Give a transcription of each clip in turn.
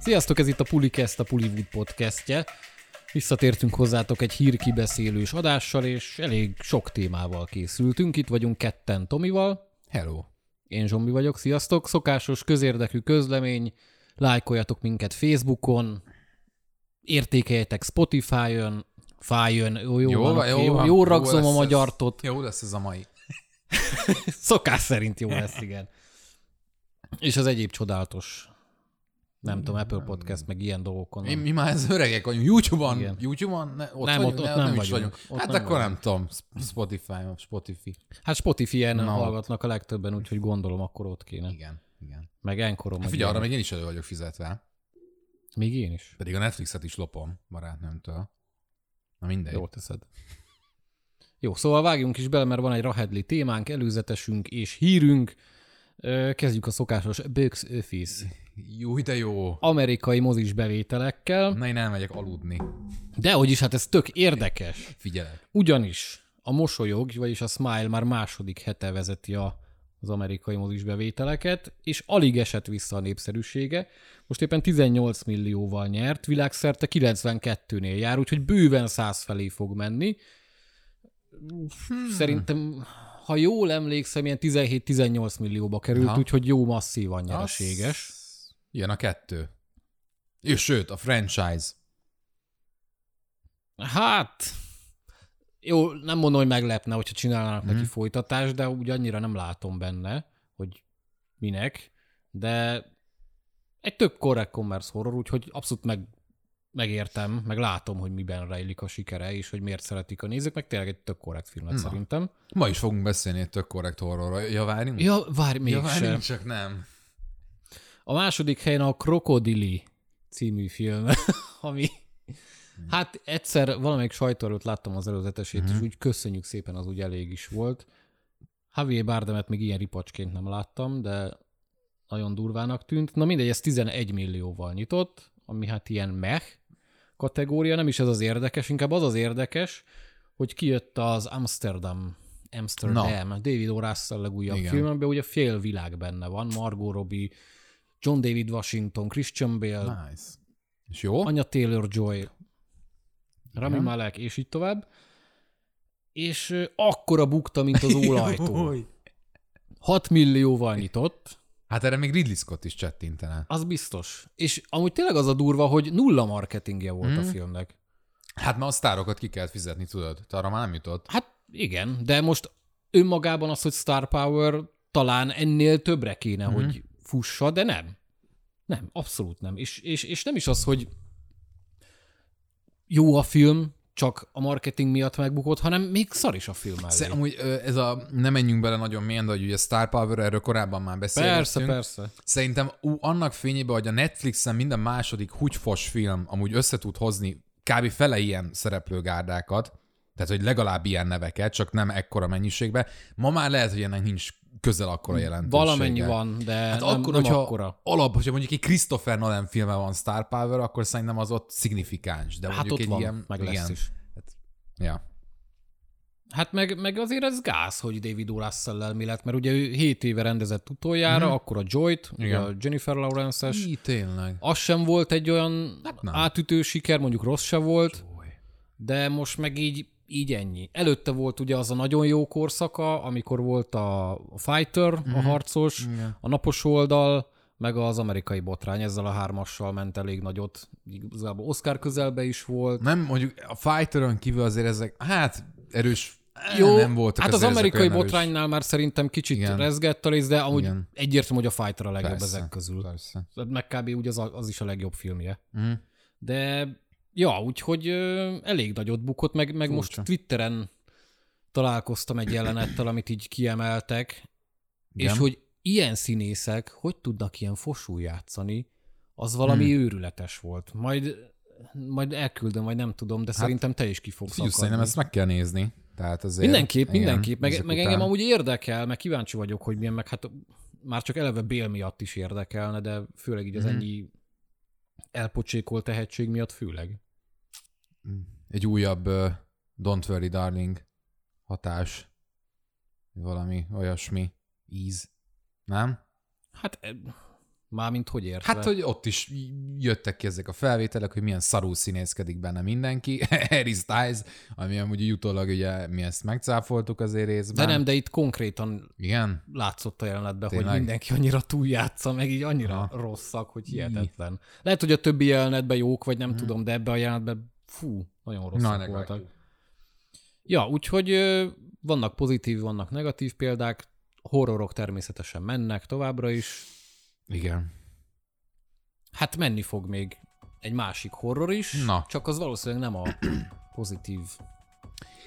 Sziasztok, ez itt a Pulikest, a Puliwood podcastje. Visszatértünk hozzátok egy hírkibeszélős adással, és elég sok témával készültünk. Itt vagyunk ketten Tomival. Hello. Én Zsombi vagyok, sziasztok. Szokásos közérdekű közlemény, lájkoljatok minket Facebookon, értékeljetek Spotify-on, Fájön, jó, jó, Jó van, jó jó, van. jó Jó ragzom a lesz ez. magyartot. Jó lesz ez a mai. Szokás szerint jó lesz, igen. És az egyéb csodálatos, nem tudom, Apple Podcast, meg ilyen dolgokon. Mi, nem. mi már ez öregek vagyunk. YouTube-on? Igen. YouTube-on? Ne, ott Nem, vagyunk? ott- ott ne, nem is vagyunk. Ott hát nem akkor vagyunk. nem tudom. Spotify, Spotify. Hát Spotify-en Na, hallgatnak a legtöbben, úgyhogy gondolom, akkor ott kéne. Igen, igen. Meg Enkorom. Hát figyelj, arra még én is elő vagyok fizetve. Még én is. Pedig a Netflixet is lopom barátnőmtől. Na mindegy. Jó teszed. Jó, szóval vágjunk is bele, mert van egy Rahedli témánk, előzetesünk és hírünk. Kezdjük a szokásos Box Office Jó, de jó. amerikai mozis bevételekkel. Na, én elmegyek aludni. De hogy is, hát ez tök érdekes. Figyelek. Ugyanis a mosolyog, vagyis a Smile már második hete vezeti a, az amerikai mozis bevételeket, és alig esett vissza a népszerűsége. Most éppen 18 millióval nyert, világszerte 92-nél jár, úgyhogy bőven 100 felé fog menni. Szerintem, ha jól emlékszem, ilyen 17-18 millióba került, Aha. úgyhogy jó masszívan nyereséges. Jön a kettő. És sőt, a franchise. Hát, jó, nem mondom, hogy meglepne, hogyha csinálnának Mhm. neki folytatást, de úgy annyira nem látom benne, hogy minek, de egy tök korrekt commerce horror, úgyhogy abszolút meg, megértem, meg látom, hogy miben rejlik a sikere, és hogy miért szeretik a nézők, meg tényleg egy tök korrekt film lett szerintem. Ma is fogunk beszélni egy tök korrekt horrorról. Ja, várjunk? Ja, várj, ja, mégsem. várjunk, csak nem. A második helyen a Krokodili című film, ami hát egyszer valamelyik sajtó előtt láttam az előzetesét, Mhm. és úgy köszönjük szépen, az úgy elég is volt. Javier Bardemet még ilyen ripacsként nem láttam, de nagyon durvának tűnt. Na mindegy, ez 11 millióval nyitott, ami hát ilyen meh kategória, nem is ez az érdekes, inkább az az érdekes, hogy kijött az Amsterdam Amsterdam, David O. Russell legújabb Igen. film, amiben ugye fél világ benne van, Margot Robbie, John David Washington, Christian Bale, Nice. És jó? Anya Taylor-Joy, Rami Igen. Malek, és így tovább. És akkora bukta, mint az ólajtó. 6 millióval nyitott, Hát erre még Ridley Scott is csettintene. az biztos. És amúgy tényleg az a durva, hogy nulla marketingje volt Mhm. a filmnek. Hát ma a sztárokat ki kellett fizetni, tudod? Te arra már nem jutott. Hát igen, de most önmagában az, hogy Star Power talán ennél többre kéne, Mhm. hogy fussa, de nem. Nem, abszolút nem. És, és, és nem is az, hogy jó a film, csak a marketing miatt megbukott, hanem még szar is a film mellé. Sze, amúgy ez a, nem menjünk bele nagyon mélyen, de hogy ugye Star Power, erről korábban már beszéltünk. Persze, persze. Szerintem ú, annak fényében, hogy a Netflixen minden második húgyfos film amúgy össze tud hozni kb. fele ilyen szereplőgárdákat, tehát hogy legalább ilyen neveket, csak nem ekkora mennyiségben. Ma már lehet, hogy ennek nincs közel akkora jelentősége. Valamennyi van, de Hát nem, akkor, nem hogyha akkora. alap, hogyha mondjuk egy Christopher Nolan filme van Star Power, akkor szerintem az ott szignifikáns. De Hát mondjuk ott egy van, ilyen, meg lesz igen. is. Ja. Hát meg, meg azért ez gáz, hogy David O. Russell-lel mi lett, mert ugye ő 7 éve rendezett utoljára, mm-hmm. akkor a Joy-t, Igen. a Jennifer Lawrence-es, Í, tényleg. az sem volt egy olyan Hát nem. átütő siker, mondjuk rossz se volt, de most meg így, így ennyi. Előtte volt ugye az a nagyon jó korszaka, amikor volt a Fighter, mm-hmm. a harcos, Igen. a napos oldal, meg az amerikai botrány, ezzel a hármassal ment elég nagyot. Igazából Oscar közelbe is volt. Nem, mondjuk a Fighter-ön kívül azért ezek, hát erős, Jó, nem voltak hát az amerikai olyan erős. botránynál már szerintem kicsit Igen. Rezgett a rész, de amúgy Igen. Egyértelmű, hogy a Fighter a legjobb Persze, ezek közül. Persze. Meg kb. úgy az, az is a legjobb filmje. Mm. De ja, úgyhogy ö, elég nagyot bukott, meg, meg most. Twitteren találkoztam egy jelenettel, amit így kiemeltek, Igen. és hogy ilyen színészek hogy tudnak ilyen fosul játszani, az valami hmm. őrületes volt. Majd majd elküldöm, vagy nem tudom, de hát, szerintem te is ki fogsz Figyelj, akadni. szerintem ezt meg kell nézni. Tehát azért, Mindenképp, igen, mindenképp. Meg, meg után. engem amúgy érdekel, meg kíváncsi vagyok, hogy milyen, meg hát már csak eleve Bél miatt is érdekelne, de főleg így az Mhm. ennyi elpocsékolt tehetség miatt főleg. Egy újabb uh, Don't Worry Darling hatás. Valami olyasmi íz. Nem? Hát eh, Mármint hogy értve? Hát, hogy ott is jöttek ki ezek a felvételek, hogy milyen szarú színészkedik benne mindenki. Harry Styles, ami amúgy utólag ugye mi ezt megcáfoltuk azért részben. De nem, de itt konkrétan Igen? látszott a jelenetben, Tényleg? hogy mindenki annyira túljátsza, meg így annyira Aha. rosszak, hogy hihetetlen. Lehet, hogy a többi jelenetben jók, vagy nem tudom, de ebben a jelenetben fú, nagyon rosszak Na, voltak. Ja, úgyhogy vannak pozitív, vannak negatív példák, horrorok természetesen mennek továbbra is. Igen. Hát menni fog még egy másik horror is, Na. csak az valószínűleg nem a pozitív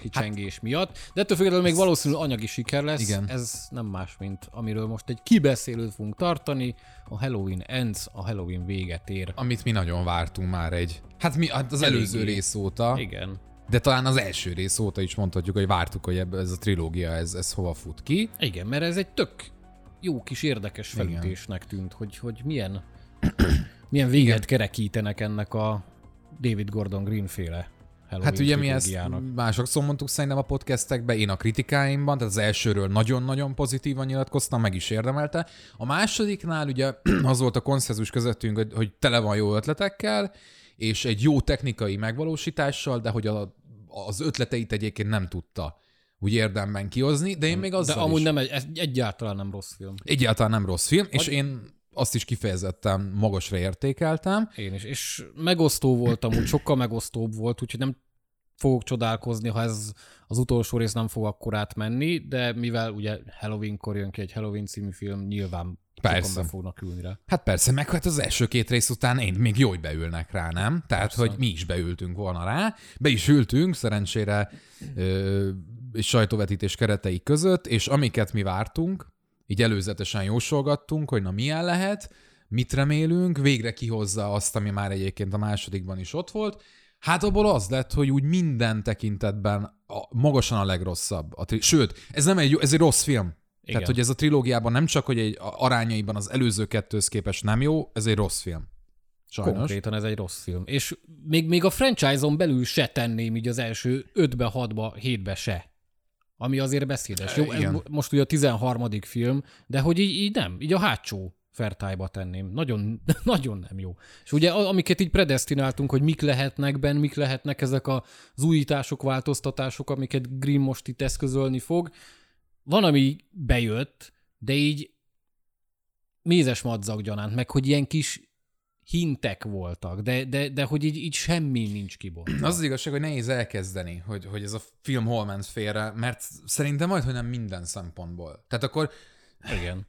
kicsengés hát, miatt, de ettől függetlenül még valószínűleg anyagi siker lesz. Igen. Ez nem más, mint amiről most egy kibeszélőt fogunk tartani, a Halloween Ends, a Halloween véget ér. Amit mi nagyon vártunk már egy... Hát mi hát az Eléggé. előző rész óta, Igen. de talán az első rész óta is mondhatjuk, hogy vártuk, hogy ebbe, ez a trilógia, ez, ez hova fut ki. Igen, mert ez egy tök jó kis érdekes felütésnek tűnt, hogy, hogy milyen, milyen véget kerekítenek ennek a David Gordon Green féle Halloween Hát ugye mi ezt másokszor mondtuk szerintem a podcastekben, én a kritikáimban, tehát az elsőről nagyon-nagyon pozitívan nyilatkoztam, meg is érdemelte. A másodiknál ugye az volt a konszenzus közöttünk, hogy, hogy tele van jó ötletekkel, és egy jó technikai megvalósítással, de hogy a, az ötleteit egyébként nem tudta úgy érdemben kihozni, de én még De azzal amúgy is... nem egy, ez egyáltalán nem rossz film. Egyáltalán nem rossz film, és én azt is kifejezetten magasra értékeltem. Én is. És megosztó voltam, úgy sokkal megosztóbb volt, úgyhogy nem fogok csodálkozni, ha ez az utolsó rész nem fog akkor átmenni, de mivel ugye Halloween-kor jön ki egy Halloween című film, nyilván Persze. be fognak ülni rá. Hát persze, meg hát az első két rész után én még jó, hogy beülnek rá, nem? Tehát, Persze. hogy mi is beültünk volna rá. Be is ültünk, szerencsére ö, és sajtóvetítés keretei között, és amiket mi vártunk, így előzetesen jósolgattunk, hogy na milyen lehet, mit remélünk, végre kihozza azt, ami már egyébként a másodikban is ott volt. Hát abból az lett, hogy úgy minden tekintetben a, magasan a legrosszabb. A tri- Sőt, ez nem egy, ez egy rossz film. Igen. Tehát, hogy ez a trilógiában nem csak, hogy egy arányaiban az előző kettőhöz képest nem jó, ez egy rossz film. Sajnos. Konkrétan ez egy rossz film. És még, még a franchise-on belül se tenném így az első 5-be, 6-ba, 7-be se. Ami azért beszédes. Jó, ez igen. mo- most ugye a 13. film, de hogy így, így nem, így a hátsó fertájba tenném. Nagyon, nagyon nem jó. És ugye amiket így predestináltunk, hogy mik lehetnek benne, mik lehetnek ezek az újítások, változtatások, amiket Green most itt eszközölni fog, van, ami bejött, de így mézes madzag gyanánt, meg hogy ilyen kis hintek voltak, de, de, de hogy így, így semmi nincs kibontva. Az az igazság, hogy nehéz elkezdeni, hogy, hogy ez a film hol ment félre, mert szerintem majd, hogy nem minden szempontból. Tehát akkor Igen.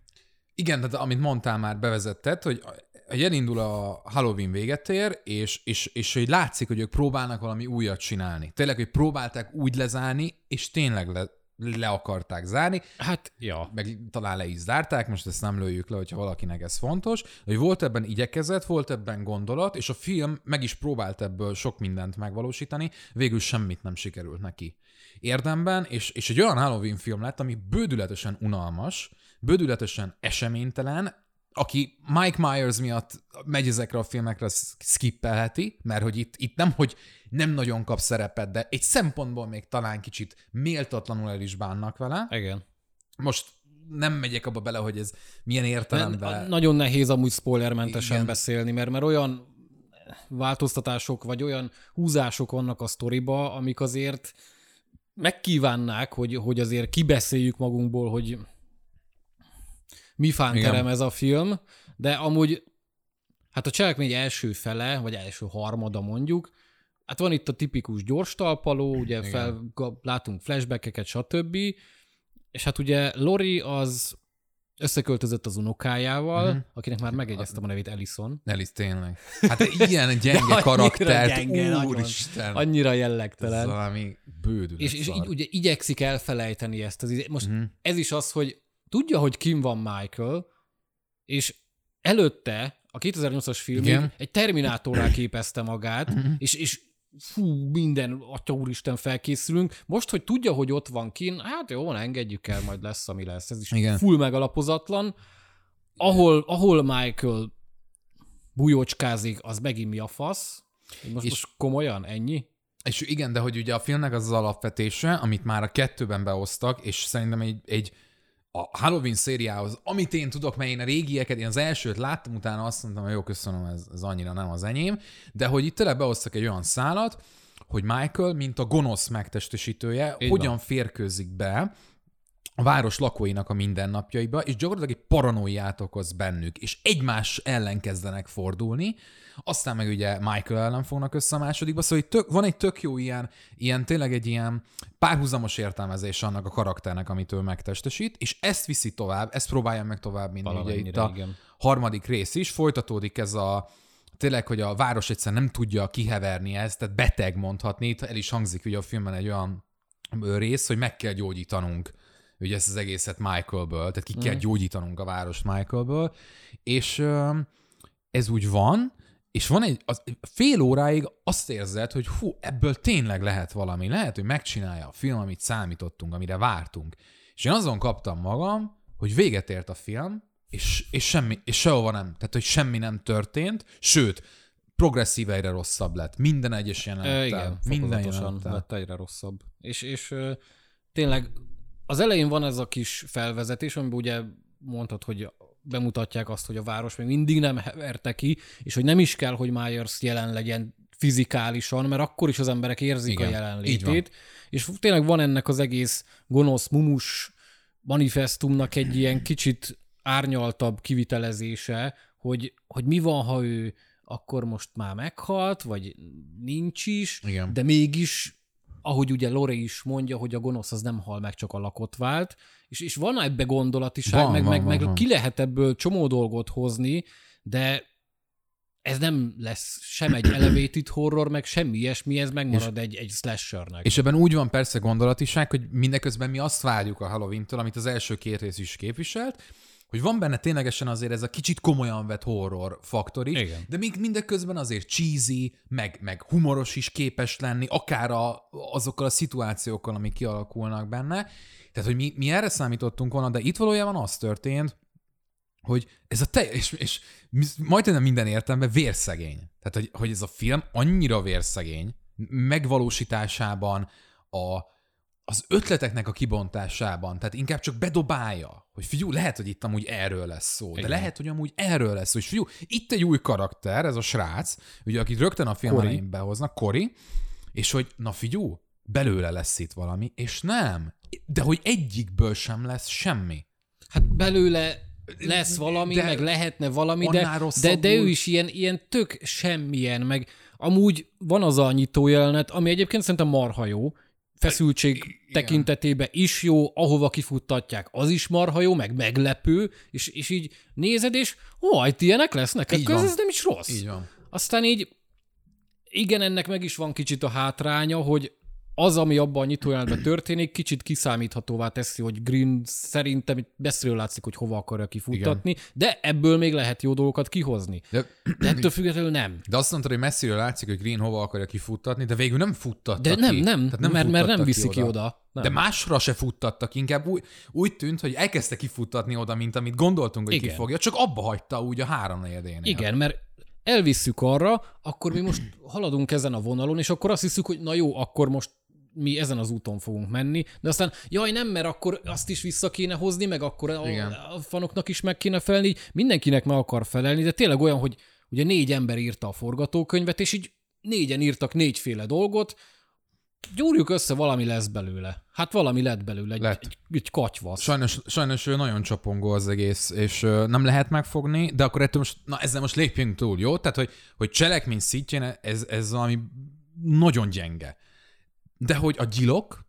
igen, tehát amit mondtál már, bevezetted, hogy, hogy elindul a Halloween véget ér, és, és, és hogy látszik, hogy ők próbálnak valami újat csinálni. Tényleg, hogy próbálták úgy lezárni, és tényleg le, le akarták zárni, Hát, ja. meg talán le is zárták, most ezt nem lőjük le, hogyha valakinek ez fontos, hogy volt ebben igyekezet, volt ebben gondolat, és a film meg is próbált ebből sok mindent megvalósítani, végül semmit nem sikerült neki. Érdemben, és, és egy olyan Halloween film lett, ami bődületesen unalmas, bődületesen eseménytelen, aki Mike Myers miatt megy ezekre a filmekre, skippelheti, mert hogy itt, itt nem, hogy nem nagyon kap szerepet, de egy szempontból még talán kicsit méltatlanul el is bánnak vele. Igen. Most nem megyek abba bele, hogy ez milyen értelemben... nagyon nehéz amúgy spoilermentesen Igen. beszélni, mert, mert olyan változtatások, vagy olyan húzások vannak a sztoriba, amik azért megkívánnák, hogy, hogy azért kibeszéljük magunkból, hogy mi fánterem Igen. ez a film, de amúgy hát a cselekmény első fele, vagy első harmada mondjuk, hát van itt a tipikus gyors talpaló, ugye fel, látunk flashbackeket, stb. És hát ugye Lori az összeköltözött az unokájával, uh-huh. akinek már megjegyeztem a nevét Ellison. Nelis, tényleg. Hát ilyen gyenge annyira karaktert, gyenge, nagyon. úristen. Annyira Ez jellegtelen. valami bődület És, és így ugye igyekszik elfelejteni ezt az izé- Most Mhm. ez is az, hogy tudja, hogy kim van Michael, és előtte a 2008-as filmig Igen. Mhm. egy Terminátorrá képezte magát, és, és fú, minden, atya úristen, felkészülünk. Most, hogy tudja, hogy ott van kin, hát jó, van, engedjük el, majd lesz, ami lesz. Ez is Igen. full megalapozatlan. Ahol, ahol Michael bujócskázik, az megint mi a fasz? Most, És- most komolyan, ennyi? És igen, de hogy ugye a filmnek az az alapvetése, amit már a kettőben behoztak, és szerintem egy, egy a Halloween szériához, amit én tudok, mert én a régieket, én az elsőt láttam, utána azt mondtam, hogy jó, köszönöm, ez, ez annyira nem az enyém, de hogy itt tényleg behoztak egy olyan szálat, hogy Michael, mint a gonosz megtestesítője, Így hogyan van. férkőzik be a város lakóinak a mindennapjaiba, és gyakorlatilag egy paranoiát okoz bennük, és egymás ellen kezdenek fordulni, aztán meg ugye Michael ellen fognak össze a másodikba, szóval tök, van egy tök jó ilyen, ilyen, tényleg egy ilyen párhuzamos értelmezés annak a karakternek, amit ő megtestesít, és ezt viszi tovább, ezt próbálja meg tovább vinni ugye itt a igen. harmadik rész is, folytatódik ez a tényleg, hogy a város egyszer nem tudja kiheverni ezt, tehát beteg mondhatni, itt el is hangzik ugye a filmben egy olyan rész, hogy meg kell gyógyítanunk ugye ezt az egészet Michaelből, tehát ki kell gyógyítanunk a várost Michaelből, és ez úgy van, és van egy, az, fél óráig azt érzed, hogy hú, ebből tényleg lehet valami, lehet, hogy megcsinálja a film, amit számítottunk, amire vártunk. És én azon kaptam magam, hogy véget ért a film, és, és, semmi, és sehova nem, tehát hogy semmi nem történt, sőt, progresszíve egyre rosszabb lett. Minden egyes jelenettel. igen, minden jelenettel. lett egyre rosszabb. És, és ö, tényleg az elején van ez a kis felvezetés, amiben ugye mondtad, hogy bemutatják azt, hogy a város még mindig nem heverte ki, és hogy nem is kell, hogy Myers jelen legyen fizikálisan, mert akkor is az emberek érzik Igen, a jelenlétét. És tényleg van ennek az egész gonosz, mumus manifestumnak egy ilyen kicsit árnyaltabb kivitelezése, hogy, hogy mi van, ha ő akkor most már meghalt, vagy nincs is, Igen. de mégis, ahogy ugye Lori is mondja, hogy a gonosz az nem hal meg, csak alakot vált, és, és van ebbe gondolatiság, Van, meg, van, meg, van, meg van. ki lehet ebből csomó dolgot hozni, de ez nem lesz sem egy elevated horror, meg semmi ilyesmi, ez megmarad egy, egy slashernek. És ebben úgy van persze gondolatiság, hogy mindeközben mi azt várjuk a Halloween-től, amit az első két rész is képviselt, hogy van benne ténylegesen azért ez a kicsit komolyan vett horror faktor is, Igen. de még mindeközben azért cheesy, meg, meg humoros is képes lenni, akár a, azokkal a szituációkkal, amik kialakulnak benne. Tehát, hogy mi, mi erre számítottunk volna, de itt valójában az történt, hogy ez a te, és, és majdnem minden értelemben vérszegény. Tehát, hogy, hogy ez a film annyira vérszegény, megvalósításában, a, az ötleteknek a kibontásában, tehát inkább csak bedobálja, hogy figyú, lehet, hogy itt amúgy erről lesz szó, de Igen. lehet, hogy amúgy erről lesz szó, és figyú, itt egy új karakter, ez a srác, ugye, akit rögtön a film elején behoznak, Kori, és hogy na figyú, belőle lesz itt valami, és nem. De hogy egyikből sem lesz semmi. Hát belőle lesz valami, De meg lehetne valami, de, de, de ő is ilyen, ilyen tök semmilyen, meg amúgy van az a nyitó jelenet, ami egyébként szerintem marha jó, feszültség Igen. tekintetében is jó, ahova kifuttatják, az is marha jó, meg meglepő, és, és így nézed, és itt ilyenek lesznek, Így ez, van. ez nem is rossz. Így van. Aztán így, igen, ennek meg is van kicsit a hátránya, hogy az, ami abban a nyitójelenetben történik, kicsit kiszámíthatóvá teszi, hogy Green szerintem beszélő látszik, hogy hova akarja kifuttatni, igen. de ebből még lehet jó dolgokat kihozni. De, De ettől függetlenül nem. de azt mondtad, hogy messziről látszik, hogy Green hova akarja kifuttatni, de végül nem futtatta De ki. nem, nem, Tehát mert, mert nem viszi ki oda. Nem. De másra se futtattak, inkább úgy, úgy tűnt, hogy elkezdte kifuttatni oda, mint amit gondoltunk, hogy Igen. kifogja, csak abba hagyta úgy a három negyedénél. Igen, mert elvisszük arra, akkor mi most haladunk ezen a vonalon, és akkor azt hiszük, hogy na jó, akkor most mi ezen az úton fogunk menni, de aztán jaj nem, mert akkor azt is vissza kéne hozni, meg akkor Igen. a, a fanoknak is meg kéne felelni, mindenkinek meg akar felelni, de tényleg olyan, hogy ugye négy ember írta a forgatókönyvet, és így négyen írtak négyféle dolgot, gyúrjuk össze, valami lesz belőle. Hát valami lett belőle, egy, Lett. egy, egy katyvasz. Sajnos, sajnos ő nagyon csapongó az egész, és nem lehet megfogni, de akkor ettől most, na ezzel most lépjünk túl, jó? Tehát, hogy, hogy cselekmény szintjén ez, ez valami nagyon gyenge. De hogy a gyilok,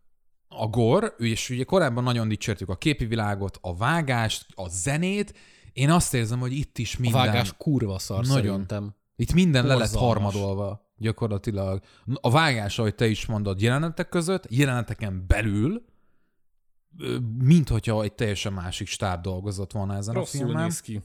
a gor, és ugye korábban nagyon dicsértük a képi világot, a vágást, a zenét, én azt érzem, hogy itt is a minden... vágás kurva szar Nagyon. szerintem. Itt minden le lett Borzalmas. harmadolva gyakorlatilag. A vágás, ahogy te is mondod, jelenetek között, jeleneteken belül, mint hogyha egy teljesen másik stáb dolgozott volna ezen a Rosszul filmen. néz ki.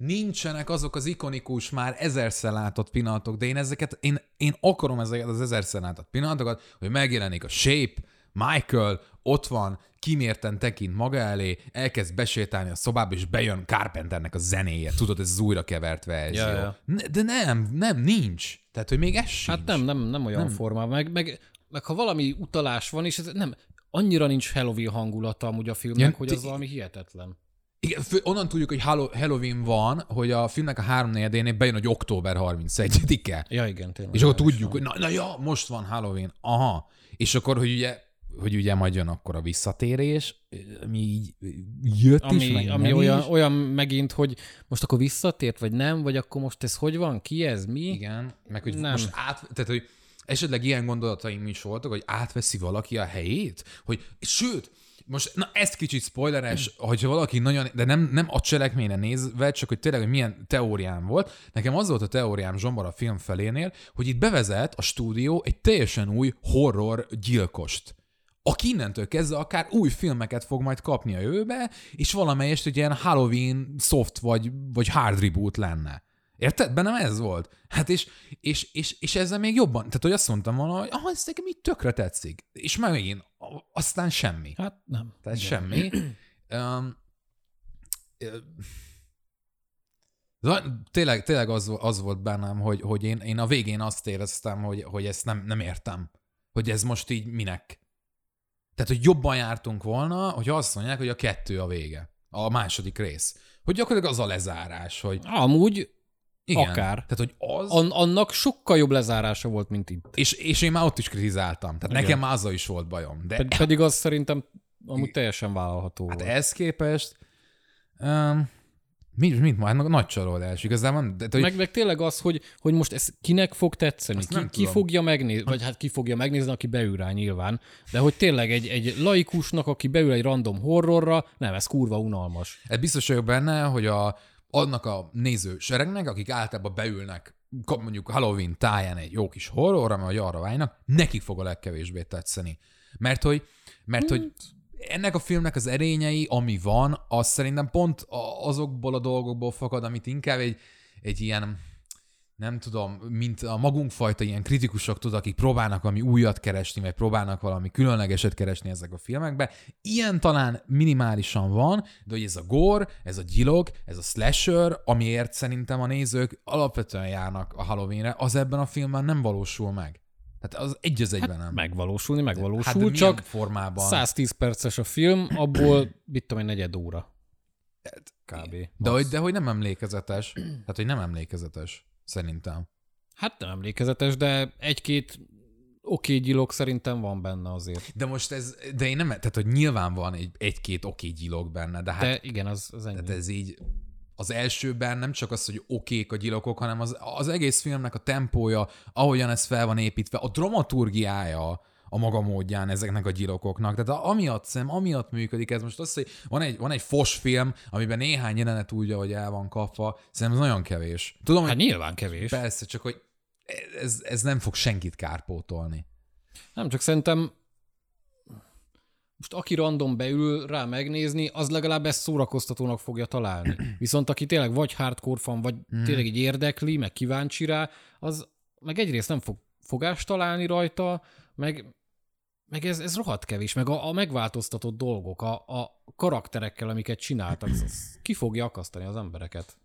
Nincsenek azok az ikonikus, már ezerszer látott pillanatok, de én ezeket, én, én akarom ezeket az ezerszer látott pillanatokat, hogy megjelenik a Shape, Michael, ott van, kimérten tekint maga elé, elkezd besétálni a szobába, és bejön Carpenternek a zenéje. Tudod, ez az újra kevert verzió. Ja, ja. Ne- De nem, nem, nincs. Tehát, hogy még ez sincs. Hát nem, nem, nem olyan Nem. formában. Meg, meg, meg ha valami utalás van, és ez nem, annyira nincs Halloween hangulata amúgy a filmnek, Ilyen hogy az valami hihetetlen. Igen, fő, onnan tudjuk, hogy Hallo- Halloween van, hogy a filmnek a háromnegyedénél bejön, hogy október 31-e. Ja, igen, tényleg. És akkor is tudjuk, van. hogy na, na ja, most van Halloween. Aha. És akkor, hogy ugye, hogy ugye majd jön akkor a visszatérés, ami így jött is, Ami, meg ami nem olyan, is. olyan megint, hogy most akkor visszatért, vagy nem, vagy akkor most ez hogy van, ki ez, mi? Igen, meg hogy Nem. most át, tehát hogy esetleg ilyen gondolataim is voltak, hogy átveszi valaki a helyét, hogy sőt, most, na ez kicsit spoileres, hogyha valaki nagyon, de nem, nem a cselekményre nézve, csak hogy tényleg, hogy milyen teóriám volt. Nekem az volt a teóriám Zsombor a film felénél, hogy itt bevezet a stúdió egy teljesen új horror gyilkost aki innentől kezdve akár új filmeket fog majd kapni a jövőbe, és valamelyest egy ilyen Halloween soft vagy, vagy hard reboot lenne. Érted? Bennem ez volt. Hát és, és, és, és ezzel még jobban, tehát hogy azt mondtam volna, hogy ah, ez nekem így tökre tetszik. És már megint, aztán semmi. Hát nem. Tehát semmi. Um, tényleg, tényleg az, az volt bennem, hogy, hogy én, én a végén azt éreztem, hogy, hogy ezt nem, nem értem. Hogy ez most így minek. Tehát, hogy jobban jártunk volna, hogy azt mondják, hogy a kettő a vége. A második rész. Hogy gyakorlatilag az a lezárás, hogy Amúgy igen. Akár. Tehát, hogy az... an- annak sokkal jobb lezárása volt, mint itt. És, és én már ott is kritizáltam. Tehát Igen. nekem már azzal is volt bajom. De Ped- pedig az szerintem amúgy teljesen vállalható hát volt. ehhez képest... Um, mit, mit majd? Nagy csalódás. Igazából, de, hogy Meg, meg tényleg az, hogy, hogy most ez kinek fog tetszeni, ki, ki fogja megnézni, vagy hát ki fogja megnézni, aki beül rá nyilván, de hogy tényleg egy, egy laikusnak, aki beül egy random horrorra, nem, ez kurva unalmas. Ez biztos vagyok benne, hogy a, annak a néző seregnek, akik általában beülnek mondjuk Halloween táján egy jó kis horrorra, hogy arra vágynak, nekik fog a legkevésbé tetszeni. Mert hogy, mert hogy ennek a filmnek az erényei, ami van, az szerintem pont azokból a dolgokból fakad, amit inkább egy, egy ilyen, nem tudom, mint a magunkfajta ilyen kritikusok, tudod, akik próbálnak valami újat keresni, vagy próbálnak valami különlegeset keresni ezek a filmekbe. Ilyen talán minimálisan van, de hogy ez a gore, ez a gyilog, ez a slasher, amiért szerintem a nézők alapvetően járnak a Halloweenre, az ebben a filmben nem valósul meg. Tehát az egy az egyben nem. Megvalósulni, Hát megvalósul, milyen csak formában? 110 perces a film, abból, mit tudom én, negyed óra. Kb. De hogy, de hogy nem emlékezetes. Hát, hogy nem emlékezetes, szerintem. Hát nem emlékezetes, de egy-két oké gyilog szerintem van benne azért. De most ez, de én nem, tehát, hogy nyilván van egy, egy-két oké gyilog benne, de hát De igen, az, az ennyi. tehát ez így, az elsőben nem csak az, hogy okék a gyilokok, hanem az, az egész filmnek a tempója, ahogyan ez fel van építve, a dramaturgiája a maga módján ezeknek a gyilokoknak. Tehát amiatt szem, amiatt működik ez. Most azt, hogy van egy, van egy fos film, amiben néhány jelenet úgy, hogy el van kapva, szerintem ez nagyon kevés. Tudom, Hát hogy nyilván kevés. persze, csak hogy ez, ez nem fog senkit kárpótolni. Nem, csak szerintem most aki random beül rá megnézni, az legalább ezt szórakoztatónak fogja találni. Viszont aki tényleg vagy hardcore fan, vagy Mhm. tényleg így érdekli, meg kíváncsi rá, az meg egyrészt nem fog fogást találni rajta, meg, meg ez, ez rohadt kevés, meg a, a megváltoztatott dolgok, a, a karakterekkel, amiket csináltak, az, az ki fogja akasztani az embereket.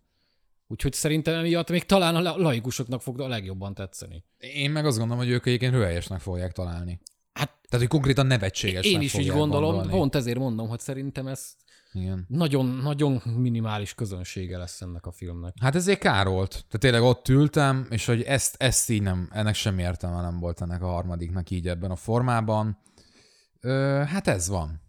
Úgyhogy szerintem emiatt még talán a la- laikusoknak fog a legjobban tetszeni. Én meg azt gondolom, hogy ők egyébként röhelyesnek fogják találni. Hát Tehát, hogy konkrétan nevetségesnek én is így gondolom, gondolni. pont ezért mondom, hogy szerintem ez Igen. nagyon, nagyon minimális közönsége lesz ennek a filmnek. Hát ezért kár volt. Tehát tényleg ott ültem, és hogy ezt, ezt így nem, ennek semmi értelme nem volt ennek a harmadiknak így ebben a formában. Ö, hát ez van.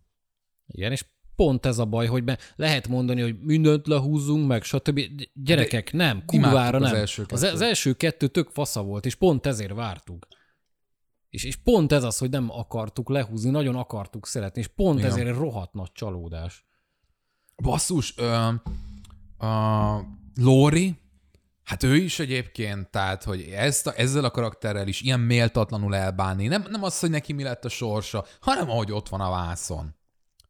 Igen, és pont ez a baj, hogy lehet mondani, hogy mindent lehúzzunk meg, stb. Gyerekek, nem, kurvára imádtuk az nem. első az, kettőt. az első kettő tök fasza volt, és pont ezért vártuk. És, és pont ez az, hogy nem akartuk lehúzni, nagyon akartuk szeretni, és pont Igen. ezért rohadt nagy csalódás. Basszus, ö, a Lori, hát ő is egyébként, tehát, hogy ezt a, ezzel a karakterrel is ilyen méltatlanul elbánni. Nem, nem az, hogy neki mi lett a sorsa, hanem ahogy ott van a vászon.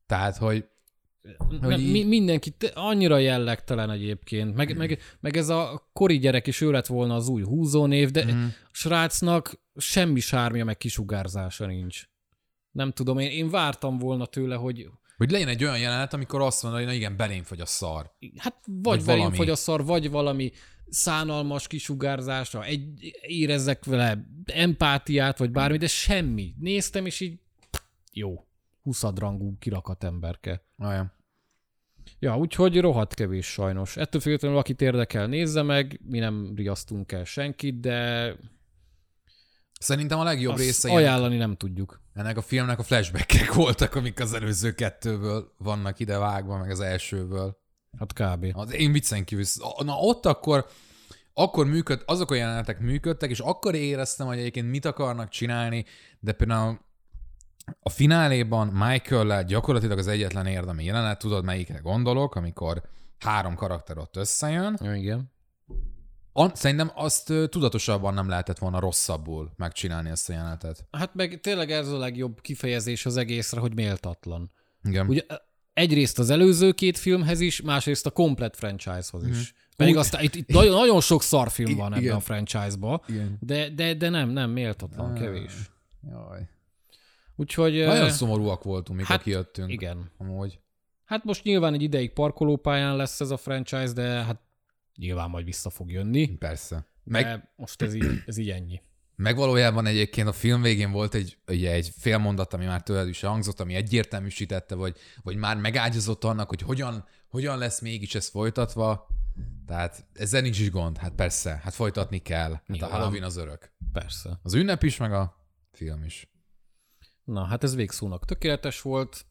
Tehát, hogy Nem, így- mi, mindenki annyira jellegtelen egyébként, meg, meg, meg ez a kori gyerek is ő lett volna az új húzónév, de Mhm. a srácnak semmi sármja, meg kisugárzása nincs. Nem tudom, én, én vártam volna tőle, hogy hogy legyen egy olyan jelenet, amikor azt mondja, hogy na igen, belém fogy a szar. hát vagy, Vagy velem valami. fogy a szar, vagy valami szánalmas kisugárzása, egy, érezzek vele empátiát, vagy bármi, de semmi. Néztem, és így jó. huszadrangú kirakat emberke. Olyan. Ja, úgyhogy rohadt kevés sajnos. Ettől függetlenül, akit érdekel, nézze meg, mi nem riasztunk el senkit, de Szerintem a legjobb része ajánlani nem tudjuk. Ennek a filmnek a flashbackek voltak, amik az előző kettőből vannak ide vágva, meg az elsőből. Hát kb. Az én viccen kívül. Na ott akkor, akkor működ, azok a jelenetek működtek, és akkor éreztem, hogy egyébként mit akarnak csinálni, de például a fináléban Michael-lel gyakorlatilag az egyetlen érdemi jelenet, tudod melyikre gondolok, amikor három karakter ott összejön. Igen. A, szerintem azt tudatosabban nem lehetett volna rosszabbul megcsinálni ezt a jelenetet. Hát meg tényleg ez a legjobb kifejezés az egészre, hogy méltatlan. Igen. Ugye egyrészt az előző két filmhez is, másrészt a komplet franchise-hoz is. Mhm. Pedig Úgy- aztán itt, itt nagyon, nagyon sok szarfilm van ebben igen. a franchise-ba, Igen. de, de, de nem, nem, méltatlan, Ah. kevés. Jaj. Úgyhogy... Nagyon szomorúak voltunk, mikor hát kijöttünk. Igen. Amúgy. Hát most nyilván egy ideig parkolópályán lesz ez a franchise, de hát nyilván majd vissza fog jönni. Persze. Meg... Most ez így, ez így ennyi. meg valójában egyébként a film végén volt egy, ugye egy fél mondat, ami már tőled is hangzott, ami egyértelműsítette, vagy, vagy már megágyazott annak, hogy hogyan, hogyan lesz mégis ez folytatva. Tehát ezzel nincs is gond. Hát persze, hát folytatni kell. Hát a Nyilván. Halloween az örök. Persze. Az ünnep is, meg a film is. Na, hát ez végszónak tökéletes volt.